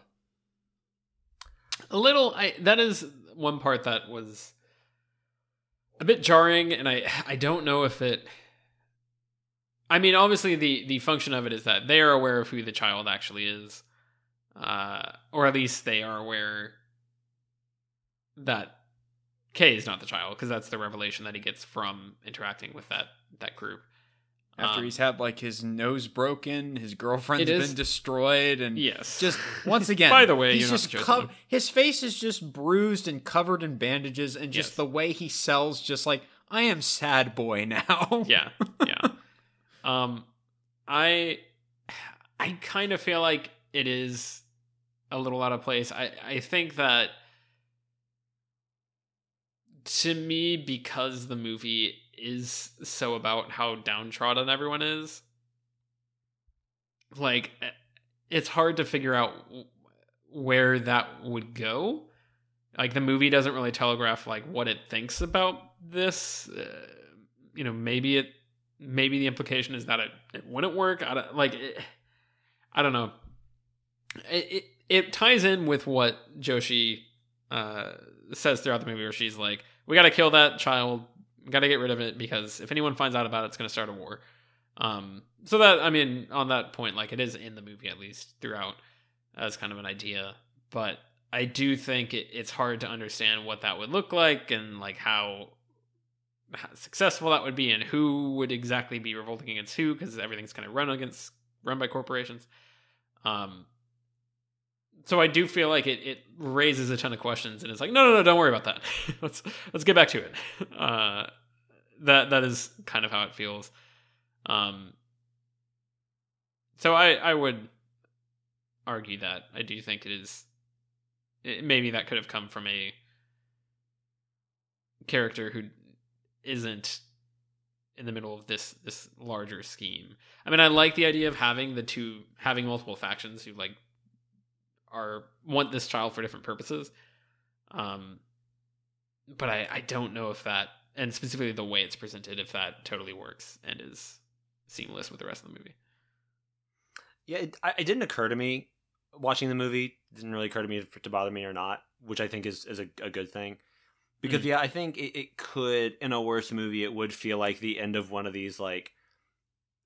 A little I that is one part that was a bit jarring and I I don't know if it I mean obviously the the function of it is that they are aware of who the child actually is. Uh or at least they are aware that K is not the child because that's the revelation that he gets from interacting with that that group. After Um, he's had like his nose broken, his girlfriend's been destroyed, and yes. just once again. By the way, he's just the chosen cov- one. his face is just bruised and covered in bandages, and just Yes. the way he sells, just like I am sad boy now. yeah yeah um i i kind of feel like it is a little out of place i i think that to me because the movie is so about how downtrodden everyone is. Like eh, it's hard to figure out where that would go. Like the movie doesn't really telegraph like what it thinks about this uh, you know maybe it maybe the implication is that it, it wouldn't work. I don't like it, i don't know. It, it it ties in with what joshi uh says throughout the movie where she's like we got to kill that child got to get rid of it because if anyone finds out about it it's going to start a war. Um so that i mean on that point like it is in the movie at least throughout as kind of an idea but i do think it, it's hard to understand what that would look like and like how how successful that would be and who would exactly be revolting against who because everything's kind of run against run by corporations. Um so i do feel like it, it raises a ton of questions and it's like no no no don't worry about that. Let's let's get back to it. Uh that that is kind of how it feels um so i i would argue that i do think it is it, maybe that could have come from a character who isn't in the middle of this this larger scheme. I mean, I like the idea of having the two having multiple factions who like are want this child for different purposes. Um but I I don't know if that and specifically the way it's presented if that totally works and is seamless with the rest of the movie. Yeah, it, I, it didn't occur to me watching the movie. It didn't really occur to me if it to bother me or not, which I think is is a, a good thing. Because Mm. yeah, I think it, it could in a worse movie it would feel like the end of one of these like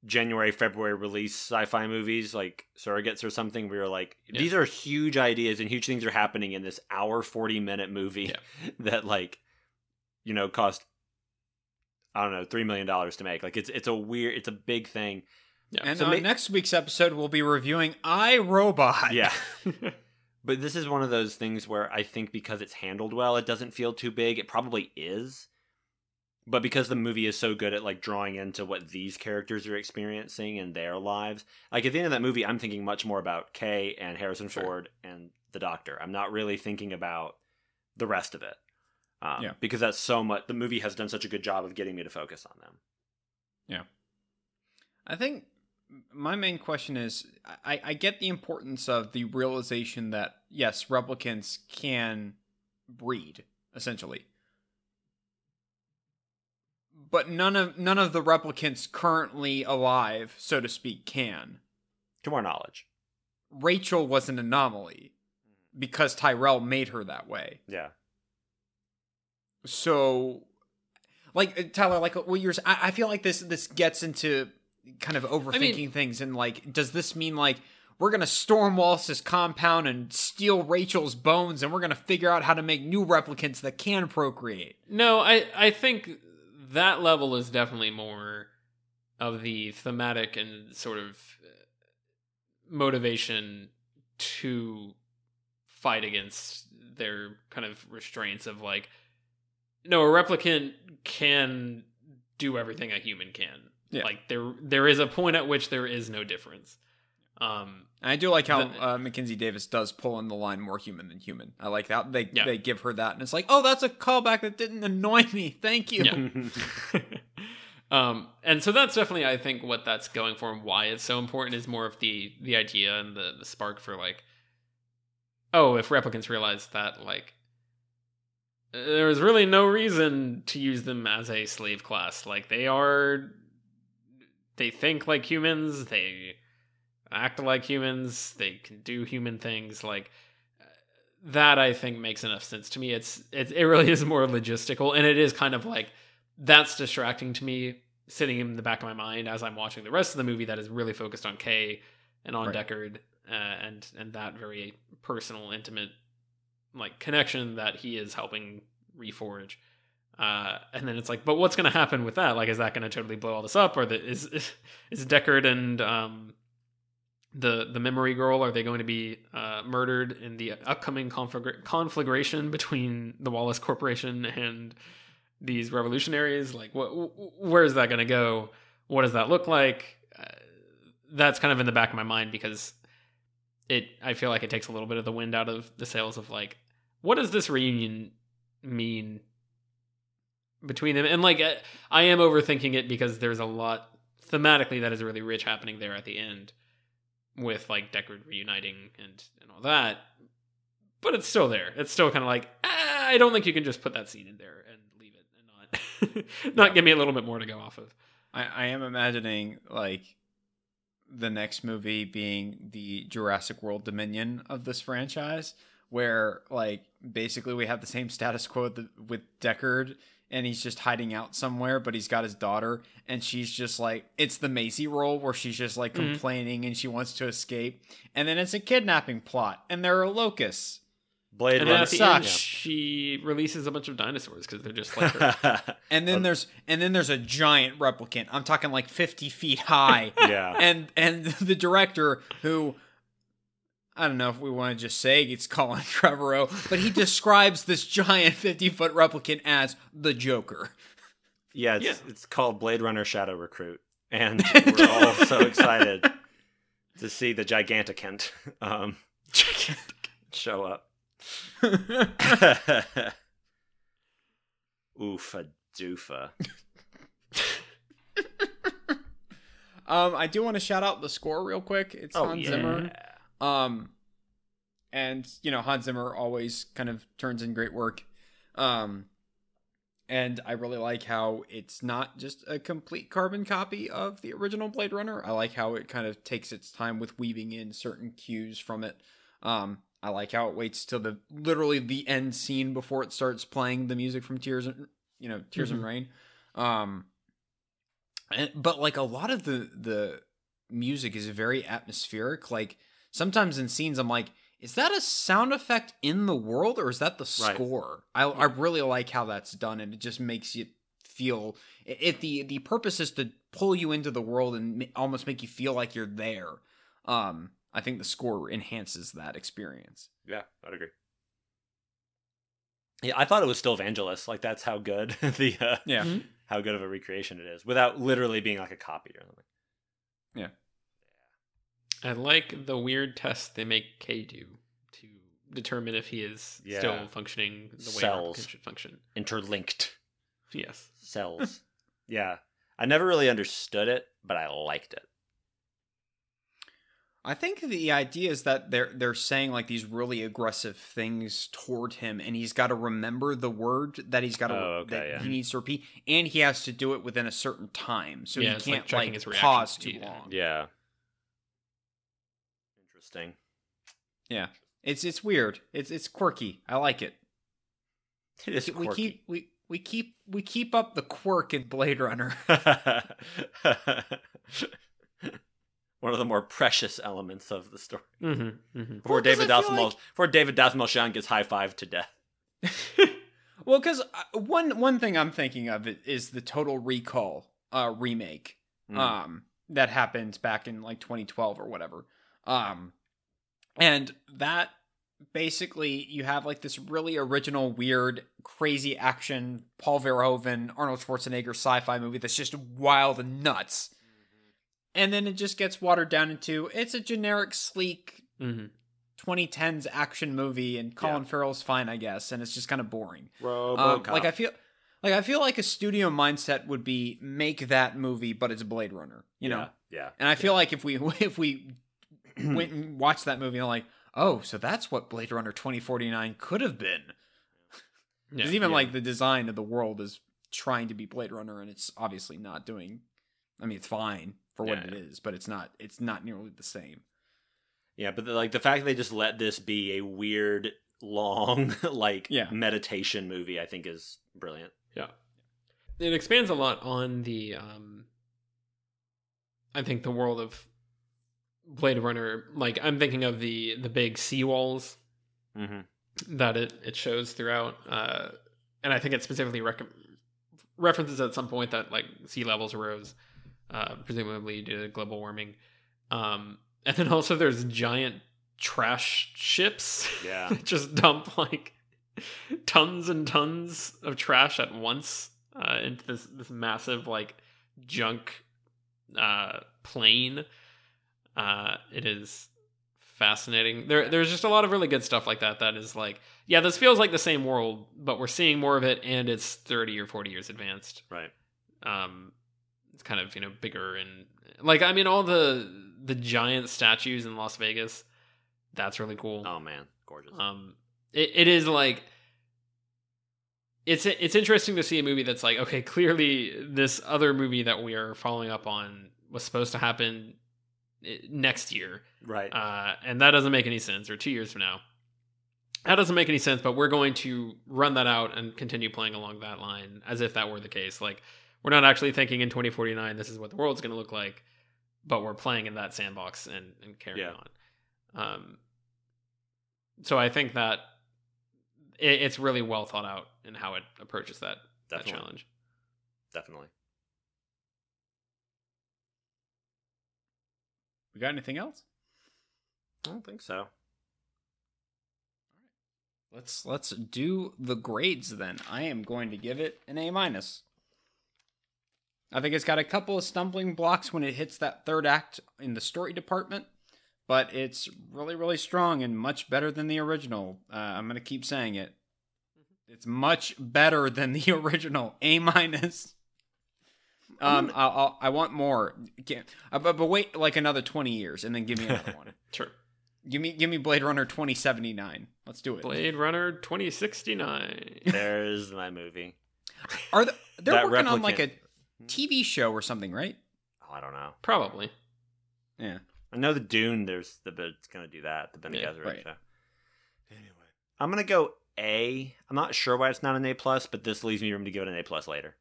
January February release sci-fi movies like Surrogates or something. where you're like Yeah. these are huge ideas and huge things are happening in this hour forty minute movie Yeah. that like you know cost I don't know three million dollars to make. Like it's it's a weird it's a big thing. Yeah. And So on ma- next week's episode, we'll be reviewing I Robot. Yeah. But this is one of those things where I think because it's handled well, it doesn't feel too big. It probably is. But because the movie is so good at like drawing into what these characters are experiencing in their lives, like at the end of that movie, I'm thinking much more about Kay and Harrison Sure. Ford and the Doctor. I'm not really thinking about the rest of it. Um, Yeah. Because that's so much. The movie has done such a good job of getting me to focus on them. Yeah. I think my main question is I, I get the importance of the realization that yes, replicants can breed, essentially. But none of none of the replicants currently alive, so to speak, can. To our knowledge. Rachel was an anomaly because Tyrell made her that way. Yeah. So, like uh, Tyler, like what you're, I, I feel like this this gets into kind of overthinking things, and like, does this mean like we're gonna storm Wallace's compound and steal Rachel's bones, and we're gonna figure out how to make new replicants that can procreate? No, I I think that level is definitely more of the thematic and sort of uh, motivation to fight against their kind of restraints of like no a replicant can do everything a human can Yeah. like there there is a point at which there is no difference um I do like how The- uh, Mackenzie Davis does pull in the line more human than human. I like that they Yeah. they give her that, and it's like, oh, that's a callback that didn't annoy me. Thank you. Yeah. um, and so that's definitely, I think, what that's going for and why it's so important is more of the the idea and the the spark for like, oh, if replicants realize that like there's really no reason to use them as a slave class, like they are, they think like humans, they act like humans, they can do human things, like that I think makes enough sense to me. It's it, it really is more logistical, and it is kind of like that's distracting to me, sitting in the back of my mind as I'm watching the rest of the movie that is really focused on Kay and on Right. Deckard, uh, and and that very personal, intimate like connection that he is helping reforge. Uh, and then it's like, but what's going to happen with that? Like, is that going to totally blow all this up, or the, is is Deckard and um, the the memory girl are they going to be uh, murdered in the upcoming conflagra- conflagration between the Wallace Corporation and these revolutionaries? Like, what? Where is that going to go? What does that look like? Uh, that's kind of in the back of my mind because it. I feel like it takes a little bit of the wind out of the sails of like, what does this reunion mean between them? And like, I- I am overthinking it because there's a lot thematically that is really rich happening there at the end with like Deckard reuniting and and all that. But it's still there. It's still kind of like ah, I don't think you can just put that scene in there and leave it and not not give me a little bit more to go off of. I, I am imagining like the next movie being the Jurassic World Dominion of this franchise, where like basically we have the same status quo with Deckard, and he's just hiding out somewhere, but he's got his daughter, and she's just like it's the Maisie role where she's just like Mhm. complaining and she wants to escape, and then it's a kidnapping plot, and there are locusts. Blade And then at the end, she releases a bunch of dinosaurs because they're just like her. And then Oh. there's and then there's a giant replicant. I'm talking like 50 feet high. yeah. and and the director who I don't know if we want to just say it's Colin Trevorrow, but he describes this giant 50 foot replicant as the Joker. Yeah, it's, Yeah. it's called Blade Runner Shadow Recruit, and we're all so excited to see the Giganticant um, show up. Oofa doofa. um, I do want to shout out the score real quick. It's Oh, Hans yeah. Zimmer. Um, and you know Hans Zimmer always kind of turns in great work. Um, and I really like how it's not just a complete carbon copy of the original Blade Runner. I like how it kind of takes its time with weaving in certain cues from it. Um, I like how it waits till the literally the end scene before it starts playing the music from Tears and you know Tears and Rain. Um, and, but like a lot of the the music is very atmospheric. Like sometimes in scenes, I'm like, is that a sound effect in the world or is that the Right. score? I I really like how that's done, and it just makes you feel. If the the purpose is to pull you into the world and ma- almost make you feel like you're there. Um, I think the score enhances that experience. Yeah, I'd agree. Yeah, I thought it was still Vangelis. Like that's how good the uh, Yeah. Mhm. how good of a recreation it is, without literally being like a copy or something. I like the weird test they make Kay do to determine if he is Yeah. still functioning the way Cells. Should function. Interlinked Yes. cells. yeah, I never really understood it, but I liked it. I think the idea is that they're they're saying like these really aggressive things toward him, and he's got to remember the word that he's got to Oh, okay, that yeah. he needs to repeat, and he has to do it within a certain time, so Yeah, he can't checking like, his reaction pause too speed. long. Yeah, interesting. Yeah, it's it's weird. It's it's quirky. I like it. It is We keep we we keep we keep up the quirk in Blade Runner. One of the more precious elements of the story. Mm-hmm, mm-hmm. Before Well, David I like- before David gets high five to death. well, because one one thing I'm thinking of is the Total Recall uh, remake Mm. um, that happened back in like 2012 or whatever. Um, and that basically you have like this really original, weird, crazy action Paul Verhoeven, Arnold Schwarzenegger sci-fi movie that's just wild and nuts. And then it just gets watered down into it's a generic, sleek Mm-hmm. 2010s action movie, and Colin Farrell's fine, I guess, and it's just kind of boring. Um, like I feel, like I feel like a studio mindset would be make that movie, but it's Blade Runner, you know. yeah, And I feel like if we if we went and watched that movie, and I'm like, oh, so that's what Blade Runner 2049 could have been. Yeah. Because even yeah. like the design of the world is trying to be Blade Runner, and it's obviously not doing. I mean, it's fine for what Yeah. it is, but it's not. It's not nearly the same. yeah. But the, like the fact that they just let this be a weird, long, like Yeah. meditation movie, I think is brilliant. Yeah. It expands a lot on the um I think the world of Blade Runner. Like I'm thinking of the the big seawalls Mm-hmm. that it it shows throughout uh and I think it specifically rec- references at some point that like sea levels rose uh presumably due to global warming. Um and then also there's giant trash ships Yeah. that just dump like tons and tons of trash at once uh, into this this massive like junk uh, plane. Uh, it is fascinating. There, there's just a lot of really good stuff like that. That is like, yeah, this feels like the same world, but we're seeing more of it, and it's thirty or forty years advanced. Right. Um, it's kind of you know bigger and like I mean all the the giant statues in Las Vegas. That's really cool. Oh man, gorgeous. Um, it, it is like it's it's interesting to see a movie that's like okay, clearly this other movie that we are following up on was supposed to happen next year, right. uh, and that doesn't make any sense, or two years from now. That doesn't make any sense, but we're going to run that out and continue playing along that line as if that were the case. Like, we're not actually thinking in 2049 this is what the world's going to look like, but we're playing in that sandbox and, and carrying Yeah. on. Um, so I think that it, it's really well thought out in how it approaches that, that challenge. Definitely. We got anything else? I don't think so. All right. Let's let's do the grades then. I am going to give it an A minus. I think it's got a couple of stumbling blocks when it hits that third act in the story department, but it's really really strong and much better than the original. Uh, I'm gonna keep saying it. It's much better than the original. A minus. Um, I'll, I'll, I want more. Can't- uh, but, but wait like another 20 years and then give me another one. Sure. Give me give me Blade Runner 2079. Let's do it. Blade Runner 2069. There's my movie. Are the, they're That working on like a. TV show or something, right? Oh, I don't know. Probably. Yeah. I know the Dune. There's the but it's gonna do that. The Bene Yeah, Gesserit right. show. Anyway, I'm gonna go A. I'm not sure why it's not an A plus, but this leaves me room to give it an A plus later.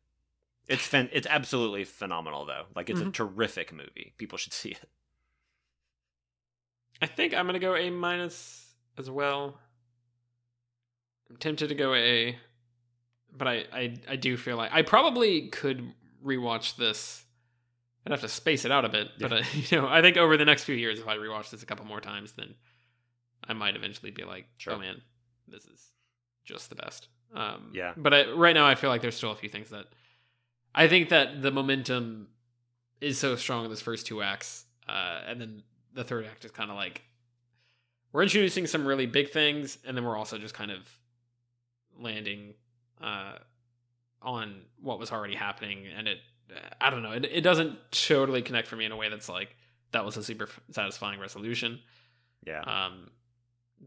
It's fan- It's absolutely phenomenal though. Like it's a Mhm. terrific movie. People should see it. I think I'm gonna go A minus as well. I'm tempted to go A, but I, I I do feel like I probably could rewatch this. I'd have to space it out a bit, but uh, you know, I think over the next few years, if I rewatch this a couple more times, then I might eventually be like, Sure. "Oh man, this is just the best." Um, Yeah. But I, right now, I feel like there's still a few things that I think that the momentum is so strong in this first two acts, uh, and then the third act is kind of like we're introducing some really big things, and then we're also just kind of landing uh, on what was already happening, and it I don't know, it, it doesn't totally connect for me in a way that's like that was a super satisfying resolution, Yeah. um,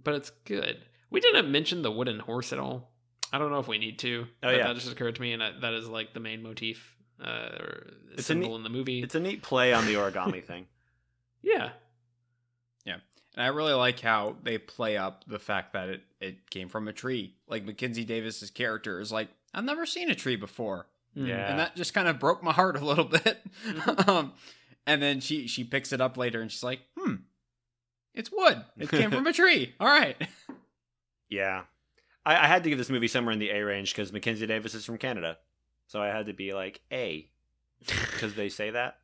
but it's good. We didn't mention the wooden horse at all. I don't know if we need to. Oh, but yeah. that just occurred to me, and I, that is like the main motif uh, or It's a symbol neat- in the movie. It's a neat play on the origami thing. yeah, yeah, And I really like how they play up the fact that it, it came from a tree. Like Mackenzie Davis's character is like, I've never seen a tree before. Mm. Yeah. And that just kind of broke my heart a little bit. um, and then she she picks it up later and she's like, hmm, it's wood. It came from a tree. All right. Yeah. I, I had to give this movie somewhere in the A range because Mackenzie Davis is from Canada. So I had to be like A. Because they say that.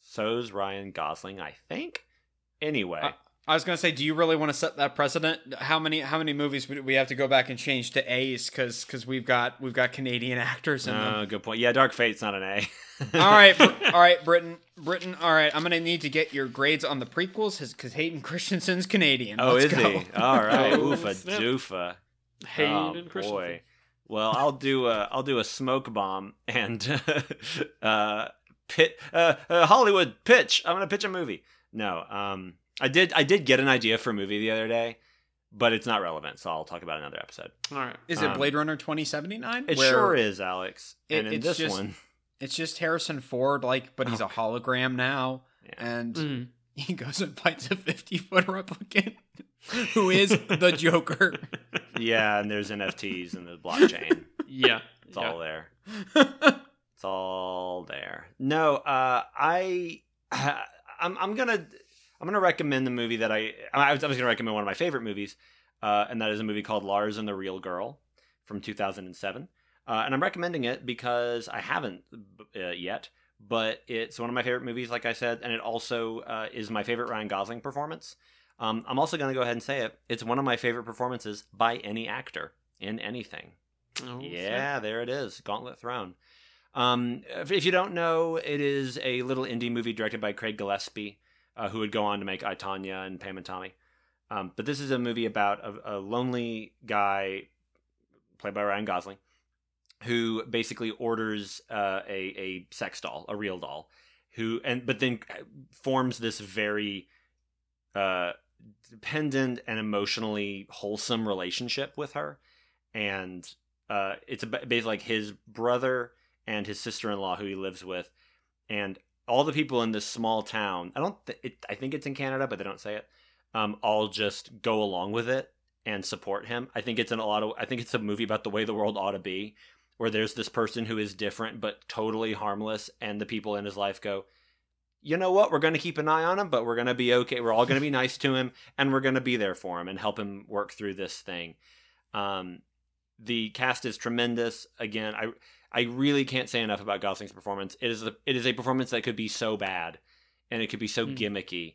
So's Ryan Gosling, I think. Anyway. Uh, I was gonna say, do you really want to set that precedent? How many how many movies would we have to go back and change to A's because because we've got we've got Canadian actors in them. Uh, good point. Yeah, Dark Fate's not an A. all right, Br- all right, Britton, Britton. All right, I'm gonna need to get your grades on the prequels because Hayden Christensen's Canadian. Oh, Let's is go. he? All right. Oh, Oofa doofa. Hayden oh, Christensen. boy. Well, I'll do a I'll do a smoke bomb and uh pit uh, uh Hollywood pitch. I'm gonna pitch a movie. No, um, I did I did get an idea for a movie the other day, but it's not relevant, so I'll talk about another episode. All right. Is it Um, Blade Runner 2079? It Where sure is, Alex. It- and in it's this just- one, It's just Harrison Ford, like, but he's Oh, a hologram now, yeah. and Mm. he goes and fights a 50 foot replicant who is the Joker. yeah, and there's NFTs and the blockchain. Yeah. It's yeah. all there. It's all there. No, uh, I, I'm, I'm gonna, I'm gonna recommend the movie that I, I was, I was gonna recommend one of my favorite movies, uh, and that is a movie called Lars and the Real Girl from 2007. Uh, and I'm recommending it because I haven't uh, yet, but it's one of my favorite movies, like I said, and it also uh, is my favorite Ryan Gosling performance. Um, I'm also gonna go ahead and say it. It's one of my favorite performances by any actor in anything. Oh, Yeah, there it is. Gauntlet Thrown. Um, if you don't know, it is a little indie movie directed by Craig Gillespie, uh, who would go on to make I, Tonya and Pam and Tommy. Um, but this is a movie about a, a lonely guy, played by Ryan Gosling, who basically orders uh, a a sex doll, a real doll, who and but then forms this very uh, dependent and emotionally wholesome relationship with her, and uh, it's basically like his brother and his sister-in-law who he lives with, and all the people in this small town. I don't. Th- it, I think it's in Canada, but they don't say it. Um, all just go along with it and support him. I think it's in a lot of. I think it's a movie about the way the world ought to be, where there's this person who is different but totally harmless, and the people in his life go, you know what? We're going to keep an eye on him, but we're going to be okay. We're all going to be nice to him, and we're going to be there for him and help him work through this thing. Um, the cast is tremendous. Again, I I really can't say enough about Gosling's performance. It is a, it is a performance that could be so bad, and it could be so Mm. gimmicky,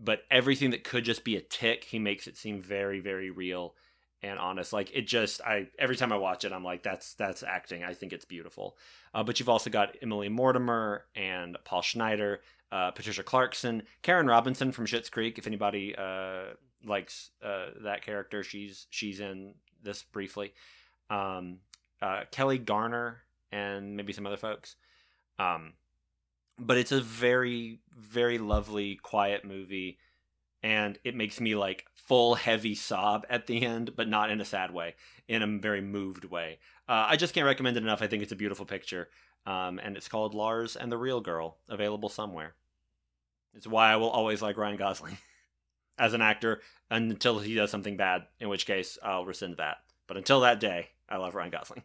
but everything that could just be a tick, he makes it seem very very real and honest. Like it just I every time I watch it, I'm like that's that's acting. I think it's beautiful. Uh, but you've also got Emily Mortimer and Paul Schneider, uh, Patricia Clarkson, Karen Robinson from Schitt's Creek. If anybody uh, likes uh, that character, she's she's in this briefly. Um, uh, Kelli Garner and maybe some other folks. Um, but it's a very very lovely, quiet movie, and it makes me like full heavy sob at the end, but not in a sad way, in a very moved way. Uh, I just can't recommend it enough. I think it's a beautiful picture. Um, and it's called Lars and the Real Girl, available somewhere. It's why I will always like Ryan Gosling as an actor until he does something bad, in which case I'll rescind that. But until that day, I love Ryan Gosling.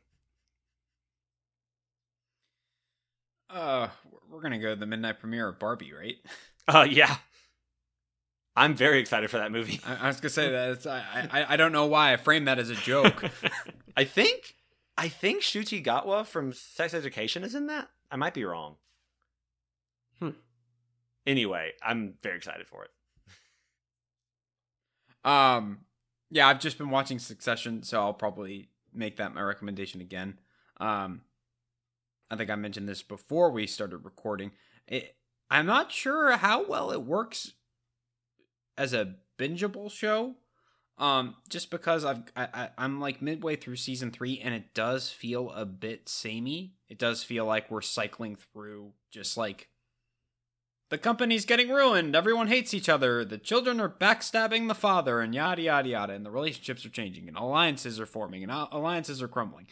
Uh, we're gonna go to the midnight premiere of Barbie, right? Uh, yeah. I'm very excited for that movie. I, I was gonna say that. It's, I, I I don't know why I framed that as a joke. I think I think Ncuti Gatwa from Sex Education is in that. I might be wrong. Hmm. Anyway, I'm very excited for it. Um, yeah, I've just been watching Succession, so I'll probably make that my recommendation again. Um, I think I mentioned this before we started recording. It, I'm not sure how well it works as a bingeable show. Um, just because I've I, I, I'm like midway through season three, and it does feel a bit samey. It does feel like we're cycling through just like the company's getting ruined. Everyone hates each other. The children are backstabbing the father, and yada yada yada. And the relationships are changing, and alliances are forming, and alliances are crumbling.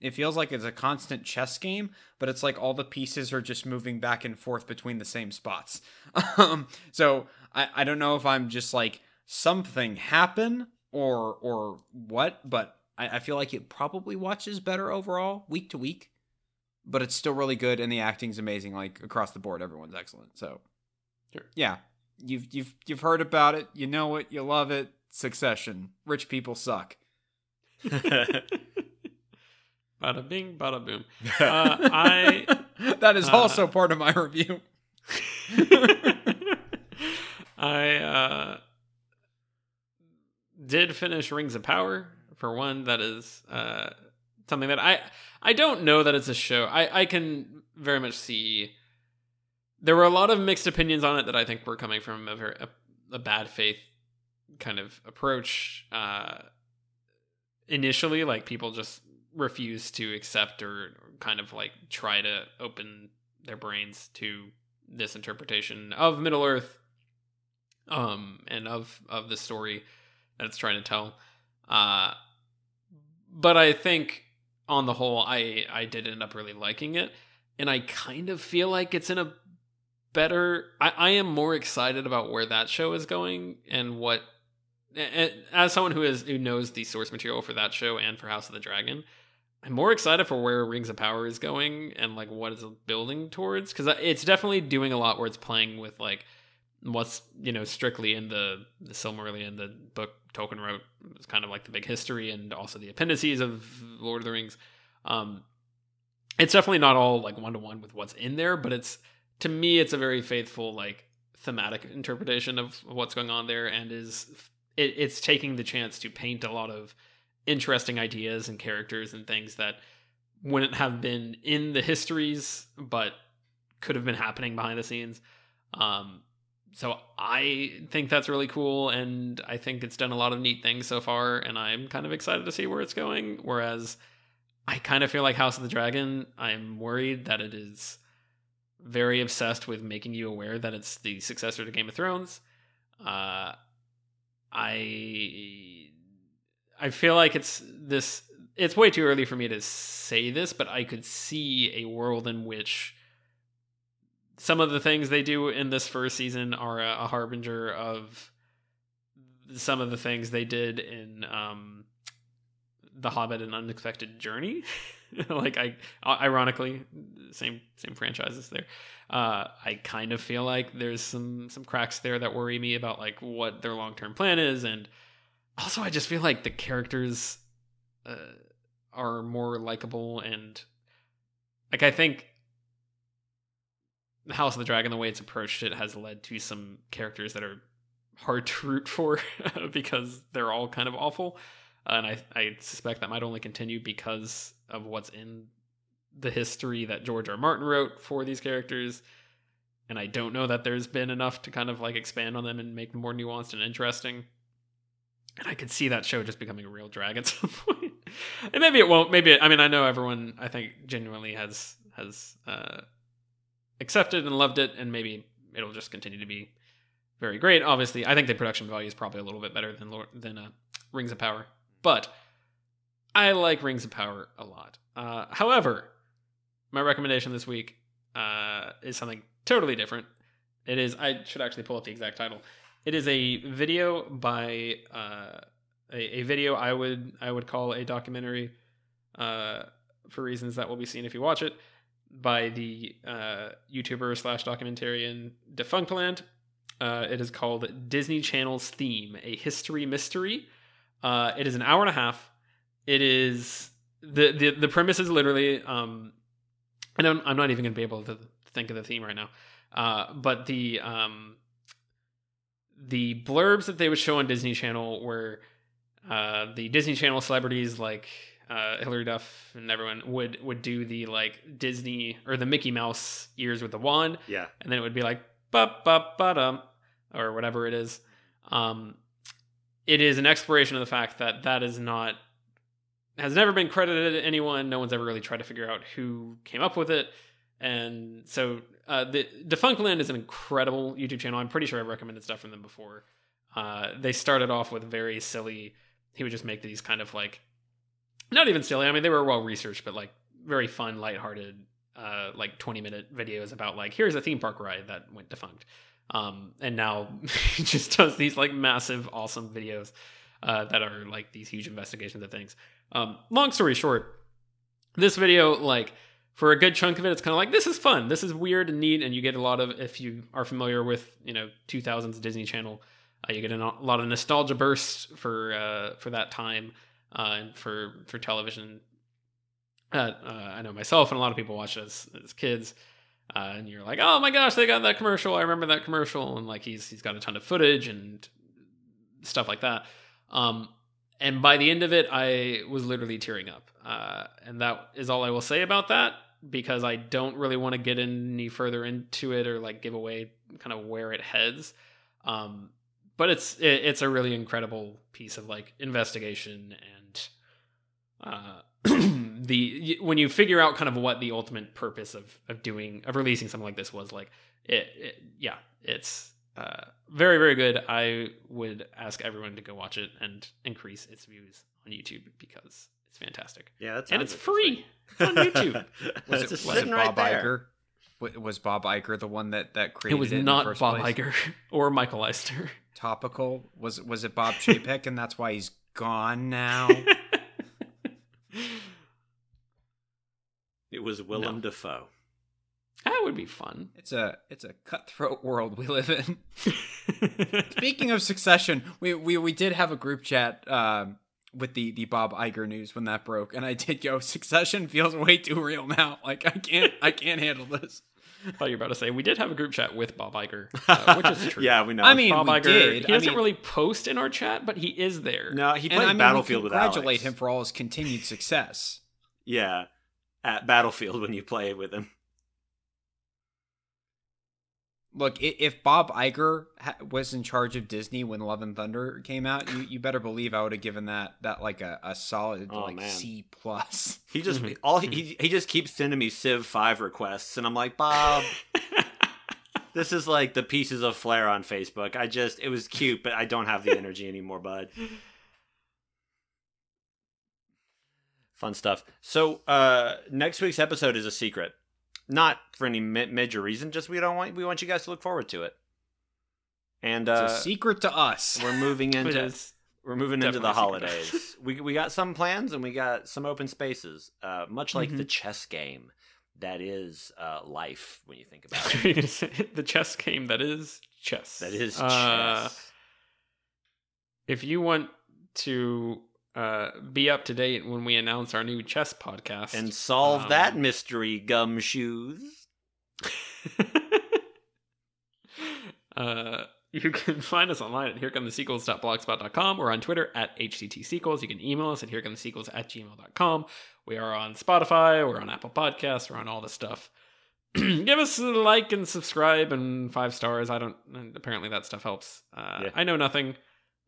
It feels like it's a constant chess game, but it's like all the pieces are just moving back and forth between the same spots. um, so I, I don't know if I'm just like something happen or or what, but I, I feel like it probably watches better overall week to week. But it's still really good, and the acting's amazing. Like across the board, everyone's excellent. So, Sure. yeah, you've you've you've heard about it. You know it. You love it. Succession. Rich people suck. bada bing, bada boom. Uh, I that is uh, also part of my review. I uh, did finish Rings of Power for one. That is uh, something that I I don't know that it's a show. I I can very much see. There were a lot of mixed opinions on it that I think were coming from a very a, a bad faith kind of approach. Uh, initially, like people just refuse to accept or kind of like try to open their brains to this interpretation of Middle Earth, um, and of of the story that it's trying to tell. Uh, but I think on the whole, I I did end up really liking it, and I kind of feel like it's in a better. I, I am more excited about where that show is going and what. a- a- As someone who is who knows the source material for that show and for House of the Dragon, I'm more excited for where Rings of Power is going and like what it's building towards because it's definitely doing a lot where it's playing with like what's you know strictly in the the Silmarillion, the book Tolkien wrote. It's kind of like the big history and also the appendices of Lord of the Rings. Um, it's definitely not all like one to one with what's in there, but it's to me it's a very faithful like thematic interpretation of what's going on there and is it, it's taking the chance to paint a lot of interesting ideas and characters and things that wouldn't have been in the histories but could have been happening behind the scenes. Um so i think that's really cool and i think it's done a lot of neat things so far and i'm kind of excited to see where it's going whereas i kind of feel like house of the dragon i'm worried that it is very obsessed with making you aware that it's the successor to game of thrones. Uh i I feel like it's this. It's way too early for me to say this, but I could see a world in which some of the things they do in this first season are a, a harbinger of some of the things they did in um, the Hobbit: An Unexpected Journey. like I, ironically, same same franchises there. Uh, I kind of feel like there's some some cracks there that worry me about like what their long term plan is and also i just feel like the characters uh, are more likable and like i think the house of the dragon the way it's approached it has led to some characters that are hard to root for because they're all kind of awful. And I, I suspect that might only continue because of what's in the history that george R. martin wrote for these characters. And i don't know that there's been enough to kind of like expand on them and make them more nuanced and interesting and I could see that show just becoming a real drag at some point. and maybe it won't. Maybe it, I mean I know everyone I think genuinely has has uh, accepted and loved it, and maybe it'll just continue to be very great. Obviously, I think the production value is probably a little bit better than than uh, Rings of Power, but I like Rings of Power a lot. Uh, however, my recommendation this week uh, is something totally different. It is I should actually pull up the exact title. It is a video by uh, a, a video I would I would call a documentary uh, for reasons that will be seen if you watch it by the uh, YouTuber slash documentarian Defunctland. Uh, it is called Disney Channel's Theme: A History Mystery. Uh, it is an hour and a half. It is the the the premise is literally. Um, I don't, I'm not even going to be able to think of the theme right now. Uh, but the um, the blurbs that they would show on Disney Channel were uh, the Disney Channel celebrities like uh, Hilary Duff and everyone would would do the like Disney or the Mickey Mouse ears with the wand, Yeah. and then it would be like ba ba ba dum or whatever it is. Um, it is an exploration of the fact that that is not has never been credited to anyone. No one's ever really tried to figure out who came up with it. And so uh, the Defunctland is an incredible YouTube channel. I'm pretty sure I've recommended stuff from them before. Uh, they started off with very silly. He would just make these kind of like not even silly. I mean, they were well researched, but like very fun, lighthearted, uh, like twenty minute videos about like here's a theme park ride that went defunct, um, and now he just does these like massive, awesome videos uh, that are like these huge investigations of things. Um, long story short, this video like for a good chunk of it, it's kind of like this is fun, this is weird and neat, and you get a lot of if you are familiar with you know 2000s Disney Channel, uh, you get a lot of nostalgia bursts for uh, for that time uh, and for for television. Uh, uh, I know myself and a lot of people watch as, as kids, uh, and you're like, oh my gosh, they got that commercial. I remember that commercial, and like he's he's got a ton of footage and stuff like that. Um, and by the end of it, I was literally tearing up, and that is all I will say about that because I don't really want to get any further into it or like give away kind of where it heads. Um, but it's it, it's a really incredible piece of like investigation and uh, the when you figure out kind of what the ultimate purpose of of doing of releasing something like this was like it, it yeah it's uh, very very good i would ask everyone to go watch it and increase its views on youtube because it's fantastic Yeah, that's and it's free it's on youtube Was it, was it sitting right Bob there. Iger? Was Bob Iger the one that that created it created was in the not first bob place? Iger or michael Eisner. Topical was was it Bob Chapek, and that's why he's gone now. It was Willem No. Dafoe. that would be fun It's a it's a cutthroat world we live in. Speaking of Succession, we we, we did have a group chat um, with the the Bob Iger news when that broke, and I did go Succession feels way too real now. Like I can't I can't handle this. I thought you were about to say we did have a group chat with Bob Iger, uh, which is true. yeah, we know. I mean, Bob we Iger. did. He I doesn't mean- really post in our chat, but he is there. no, he And played I mean, Battlefield we with congratulate Alex. him for all his continued success. Yeah, at Battlefield when you play with him. Look, if Bob Iger was in charge of Disney when Love and Thunder came out, you, you better believe I would have given that that like a, a solid Oh, like man. C plus. He just Mhm. all he, he he just keeps sending me Civ Five requests, and I'm like, Bob, this is like the pieces of flair on Facebook. I just it was cute, but I don't have the energy anymore, bud. Fun stuff. So uh next week's episode is a secret, not for any ma- major reason. Just we don't want we want you guys to look forward to it. And It's uh, a secret to us. we're moving into we're moving into the holidays. we we got some plans and we got some open spaces. Uh, much like Mhm. the chess game that is uh, life when you think about it. You're gonna say the chess game that is chess. That is Uh, chess. if you want to uh, be up to date when we announce our new chess podcast and solve um, that mystery, gumshoes. uh, you can find us online at herecomethesequels.blogspot.com or on Twitter at HTTsequels. You can email us at herecomethesequels at gmail.com. We are on Spotify, we're on Apple Podcasts, we're on all the stuff. Give us a like and subscribe and five stars. I don't, apparently that stuff helps. Uh, Yeah. I know nothing.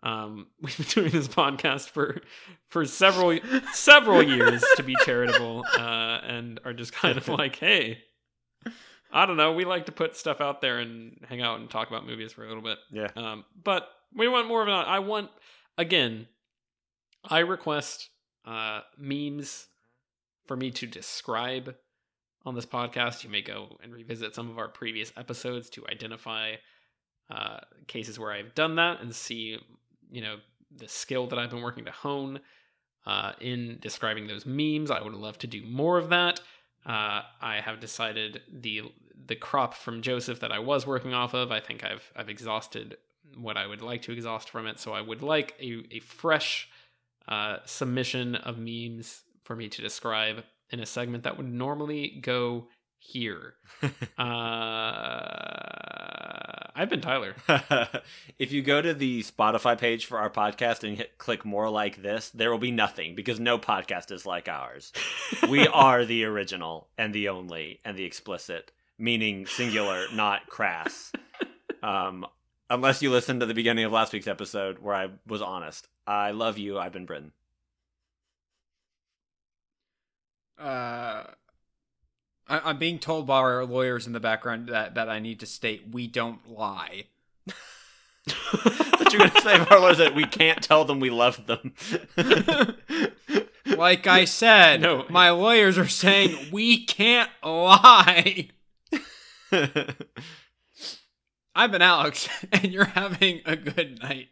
Um, we've been doing this podcast for for several several years to be charitable, uh, and are just kind of like, hey, I don't know. We like to put stuff out there and hang out and talk about movies for a little bit. Yeah. Um, but we want more of an. I want again. I request uh, memes for me to describe on this podcast. You may go and revisit some of our previous episodes to identify uh, cases where I've done that and see, you know, the skill that I've been working to hone uh, in describing those memes. I would love to do more of that. Uh, I have decided the the crop from Joseph that I was working off of. I think I've I've exhausted what I would like to exhaust from it. So I would like a a fresh uh, submission of memes for me to describe in a segment that would normally go here. uh, I've been Tyler. if you go to the Spotify page for our podcast and hit click more like this, there will be nothing because no podcast is like ours. We are the original and the only and the explicit, meaning singular, not crass. Um, unless you listened to the beginning of last week's episode where I was honest. I love you. I've been Britton. Uh, I, I'm being told by our lawyers in the background that, that I need to state we don't lie. But you're gonna say, Marlo, that we can't tell them we love them. like I said, No. my lawyers are saying we can't lie. I've been Alex, and you're having a good night.